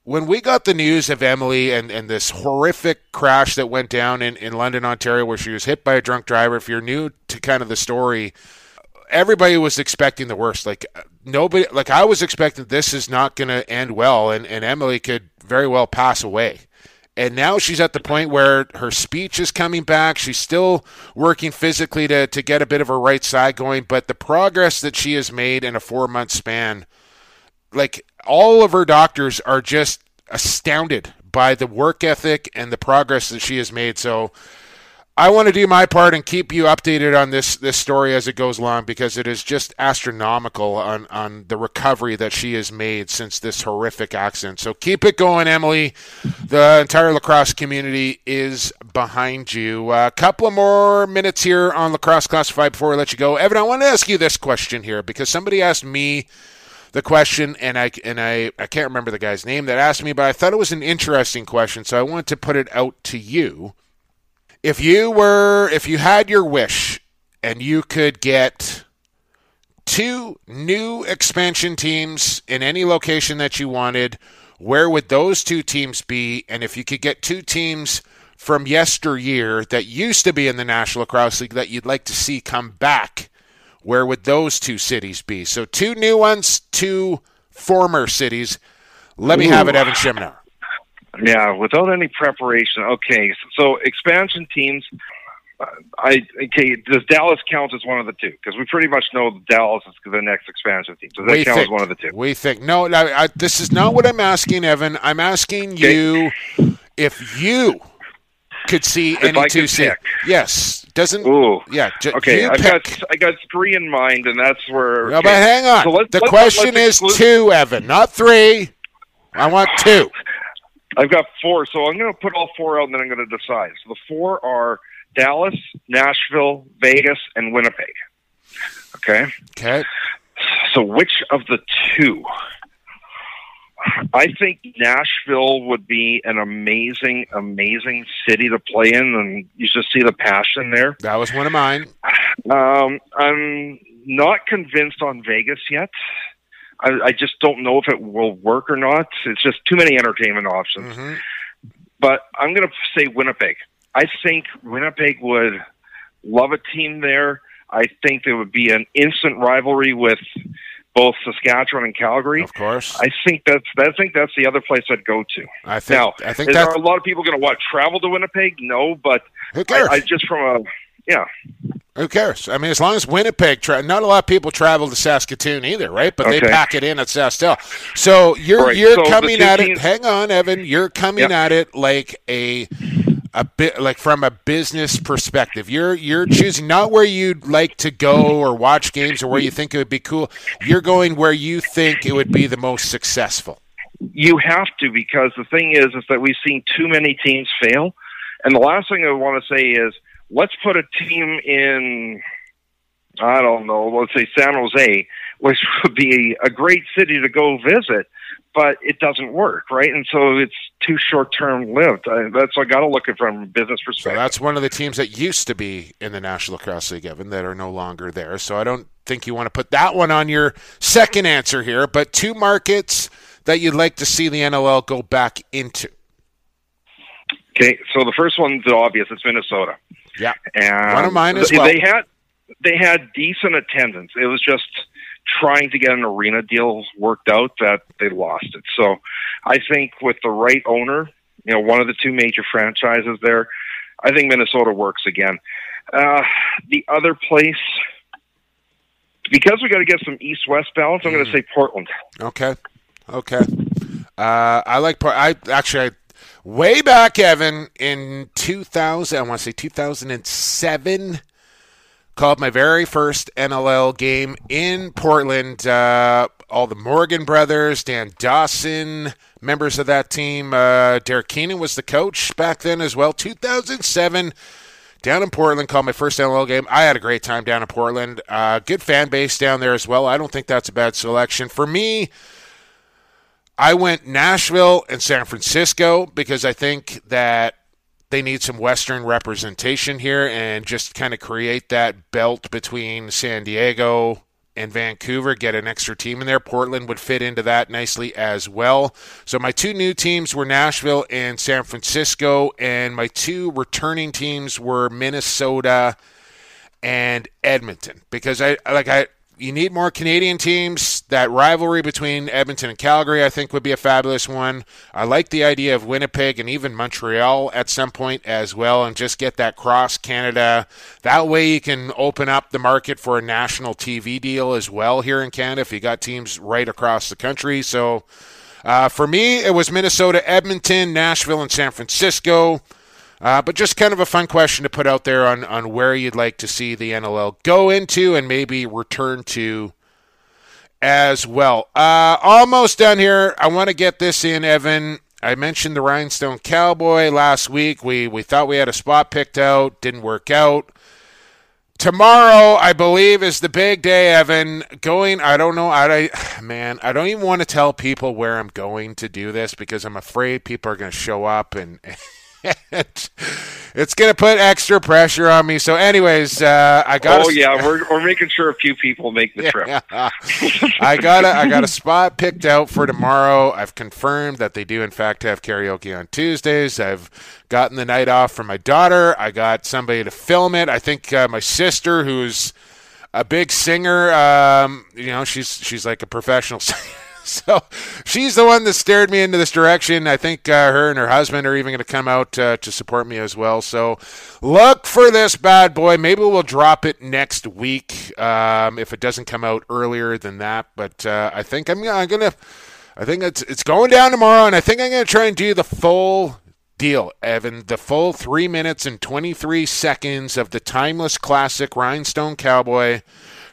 when we got the news of Emily and, and this horrific crash that went down in, in London, Ontario, where she was hit by a drunk driver, if you're new to kind of the story, everybody was expecting the worst. Like nobody, like I was expecting this is not going to end well, and, and Emily could very well pass away. And now she's at the point where her speech is coming back. She's still working physically to, to get a bit of her right side going, but the progress that she has made in a four month span like all of her doctors are just astounded by the work ethic and the progress that she has made. So I want to do my part and keep you updated on this this story as it goes along because it is just astronomical on on the recovery that she has made since this horrific accident. So keep it going, Emily. The entire lacrosse community is behind you. A couple of more minutes here on lacrosse classified before I let you go. Evan, I want to ask you this question here because somebody asked me the question, and I and I, I can't remember the guy's name that asked me, but I thought it was an interesting question, so I want to put it out to you. If you were, if you had your wish, and you could get two new expansion teams in any location that you wanted, where would those two teams be? And if you could get two teams from yesteryear that used to be in the National Lacrosse League that you'd like to see come back, where would those two cities be? So two new ones, two former cities. Let me have it, Evan Schemenauer. Yeah, without any preparation. Okay, so expansion teams. uh, I okay. Does Dallas count as one of the two? Because we pretty much know Dallas is the next expansion team. Does that We count think- as one of the two? We think no. no I, this is not what I'm asking, Evan. I'm asking you if you could see If any I two pick. Yes, doesn't. Ooh. Yeah. Ju- Okay, you I've pick. got I got three in mind, and that's where. No, okay. but hang on. So let's- the let's- question let's is exclude- two, Evan, not three. I want two. I've got four, so I'm going to put all four out, and then I'm going to decide. So the four are Dallas, Nashville, Vegas, and Winnipeg. Okay. Okay. So which of the two? I think Nashville would be an amazing, amazing city to play in, and you just see the passion there. That was one of mine. Um, I'm not convinced on Vegas yet. I, I just don't know if it will work or not. It's just too many entertainment options. Mhm. But I'm going to say Winnipeg. I think Winnipeg would love a team there. I think there would be an instant rivalry with both Saskatchewan and Calgary. Of course. I think that's I think that's the other place I'd go to. I think. now, I think is that. there a lot of people going to what travel to Winnipeg? No, but? I, I just from a yeah. Who cares? I mean, as long as Winnipeg, tra- not a lot of people travel to Saskatoon either, right? But they pack it in at SaskTel. So you're Right, you're so coming at it. Hang on, Evan. You're coming at it like a a bit like from a business perspective. You're you're choosing not where you'd like to go or watch games or where you think it would be cool. You're going where you think it would be the most successful. You have to because the thing is is that we've seen too many teams fail. And the last thing I want to say is let's put a team in I don't know, let's say San Jose, which would be a great city to go visit, but it doesn't work, right? And so it's too short term lived. I, that's what I got to look at from a business So perspective. that's one of the teams that used to be in the National Lacrosse League, Evan, that are no longer there. So I don't think you want to put that one on your second answer here, but two markets that you'd like to see the NLL go back into. Okay, so the first one's obvious. It's Minnesota. Yeah. and One of mine as they- well. They had they had decent attendance. It was just trying to get an arena deal worked out that they lost it. So I think with the right owner, you know, one of the two major franchises there, I think Minnesota works again. Uh, the other place, because we got to get some east-west balance, I'm going to Mm. say Portland. Okay. Okay. Uh, I like part. I actually, I, way back, Evan, in 2000, I want to say 2007, called my very first NLL game in Portland. Uh, all the Morgan brothers, Dan Dawson, members of that team. Uh, Derek Keenan was the coach back then as well. 2007 down in Portland, called my first NLL game. I had a great time down in Portland. Uh, good fan base down there as well. I don't think that's a bad selection. For me, I went Nashville and San Francisco because I think that they need some Western representation here and just kind of create that belt between San Diego and Vancouver, get an extra team in there. Portland would fit into that nicely as well. So my two new teams were Nashville and San Francisco, and my two returning teams were Minnesota and Edmonton because I like I you need more Canadian teams. That rivalry between Edmonton and Calgary, I think, would be a fabulous one. I like the idea of Winnipeg and even Montreal at some point as well, and just get that cross Canada. That way, you can open up the market for a national TV deal as well here in Canada if you got teams right across the country. So, uh, for me, it was Minnesota, Edmonton, Nashville, and San Francisco. Uh, but just kind of a fun question to put out there on, on where you'd like to see the NLL go into and maybe return to as well. Uh, almost done here. I want to get this in, Evan. I mentioned the Rhinestone Cowboy last week. We we thought we had a spot picked out, didn't work out. Tomorrow, I believe, is the big day, Evan. Going, I don't know. I, man, I don't even want to tell people where I'm going to do this because I'm afraid people are going to show up and it's going to put extra pressure on me. So, anyways, uh, I got. Oh yeah, we're we're making sure a few people make the trip. I got a I got a spot picked out for tomorrow. I've confirmed that they do in fact have karaoke on Tuesdays. I've gotten the night off for my daughter. I got somebody to film it. I think uh, my sister, who's a big singer, um, you know, she's she's like a professional singer so she's the one that steered me into this direction. I think uh, her and her husband are even going to come out uh, to support me as well. So look for this bad boy. Maybe we'll drop it next week um, if it doesn't come out earlier than that. But uh, I think I'm, I'm going to. I think it's it's going down tomorrow, and I think I'm going to try and do the full deal, Evan. The full three minutes and 23 seconds of the timeless classic Rhinestone Cowboy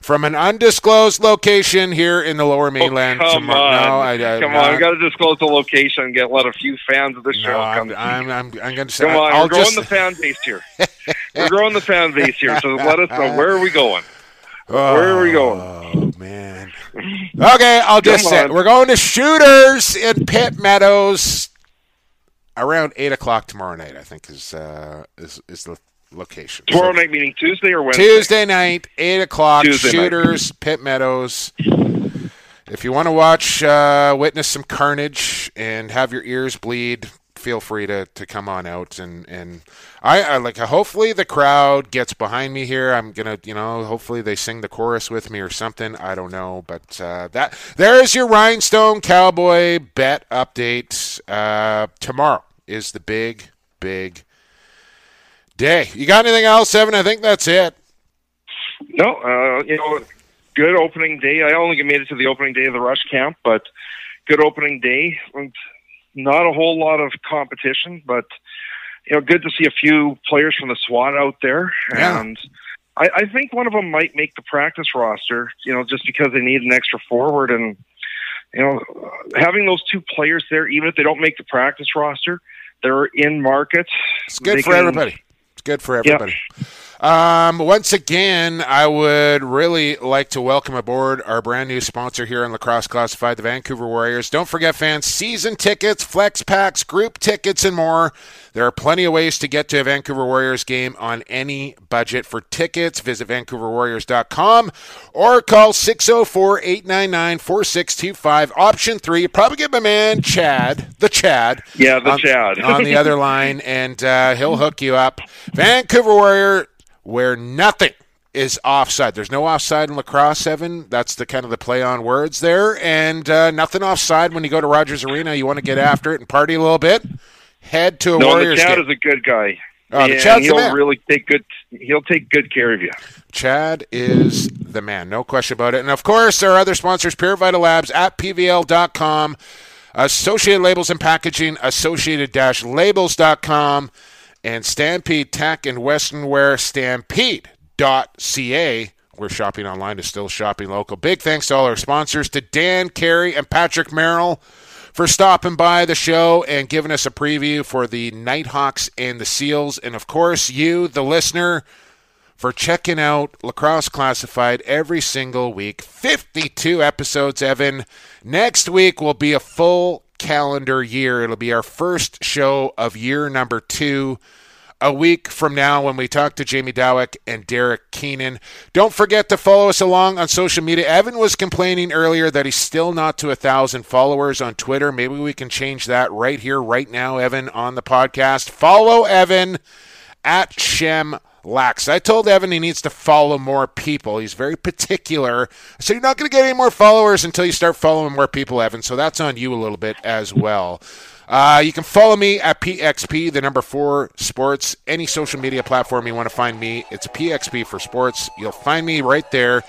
from an undisclosed location here in the Lower oh, Mainland. Oh, come on, no, I, I, come on! We got to disclose the location and get let a few fans of the show no, come. I'm, I'm, I'm, I'm going to say. Come on, I'll we're just... growing the fan base here. we're growing the fan base here, so let us know where are we going. Oh, where are we going? Oh man. Okay, I'll just say we're going to Shooters in Pitt Meadows around eight o'clock tomorrow night. I think is uh, is is the location. Tomorrow so, night meaning Tuesday or Wednesday? Tuesday night, 8 o'clock, Tuesday Shooters, night. Pitt Meadows. If you want to watch, uh, witness some carnage and have your ears bleed, feel free to, to come on out and, and I, I like hopefully the crowd gets behind me here. I'm gonna you know hopefully they sing the chorus with me or something. I don't know, but uh, that there's your Rhinestone Cowboy bet update. Uh, tomorrow is the big big day. You got anything else, Evan? I think that's it. No, uh, you know, good opening day. I only made it to the opening day of the Rush Camp, but good opening day. Not a whole lot of competition, but you know, good to see a few players from the SWAT out there, yeah. and I, I think one of them might make the practice roster. You know, just because they need an extra forward, and you know, having those two players there, even if they don't make the practice roster, they're in market. It's good for can, everybody. Good for everybody. Yep. Um, once again, I would really like to welcome aboard our brand new sponsor here on Lacrosse Classified, the Vancouver Warriors. Don't forget, fans, season tickets, flex packs, group tickets, and more. There are plenty of ways to get to a Vancouver Warriors game on any budget. For tickets, visit vancouverwarriors.com or call 604 899 4625. Option three, probably get my man Chad, the Chad. Yeah, the on, Chad. on the other line, and uh, he'll hook you up. Vancouver Warrior where nothing is offside. There's no offside in lacrosse, Evan. That's the kind of the play on words there, and uh, nothing offside when you go to Rogers Arena. You want to get after it and party a little bit. Head to a no, Warriors the Chad game. is a good guy. Oh, the Chad's he'll the man. really take good. He'll take good care of you. Chad is the man, no question about it. And of course, our other sponsors: Pure Vita Labs at pvl.com, Associated Labels and Packaging, Associated-Labels.com and Stampede Tack and Western Wear Stampede.ca. Where shopping online is still shopping local. Big thanks to all our sponsors, to Dan Carey and Patrick Merrill for stopping by the show and giving us a preview for the Knighthawks and the Seals. And of course, you, the listener, for checking out Lacrosse Classified every single week. 52 episodes, Evan. Next week will be a full calendar year. It'll be our first show of year number two. A week from now, when we talk to Jamie Dawick and Derek Keenan. Don't forget to follow us along on social media. Evan was complaining earlier that he's still not to a thousand followers on Twitter. Maybe we can change that right here, right now, Evan, on the podcast. Follow Evan at Shem Lax. I told Evan he needs to follow more people. He's very particular. So you're not going to get any more followers until you start following more people, Evan. So that's on you a little bit as well. Uh, you can follow me at PXP, the number four sports, any social media platform you want to find me. It's PXP for sports. You'll find me right there.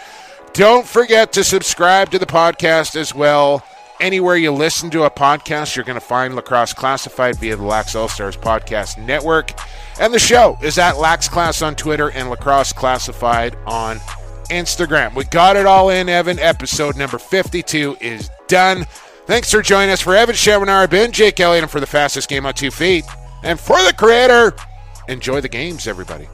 Don't forget to subscribe to the podcast as well. Anywhere you listen to a podcast, you're going to find Lacrosse Classified via the Lax All Stars Podcast Network. And the show is at Lax Class on Twitter and Lacrosse Classified on Instagram. We got it all in, Evan. Episode number 52 is done. Thanks for joining us. For Evan Schemenauer, Ben Jake Elliott, and for the fastest game on two feet. And for the creator, enjoy the games, everybody.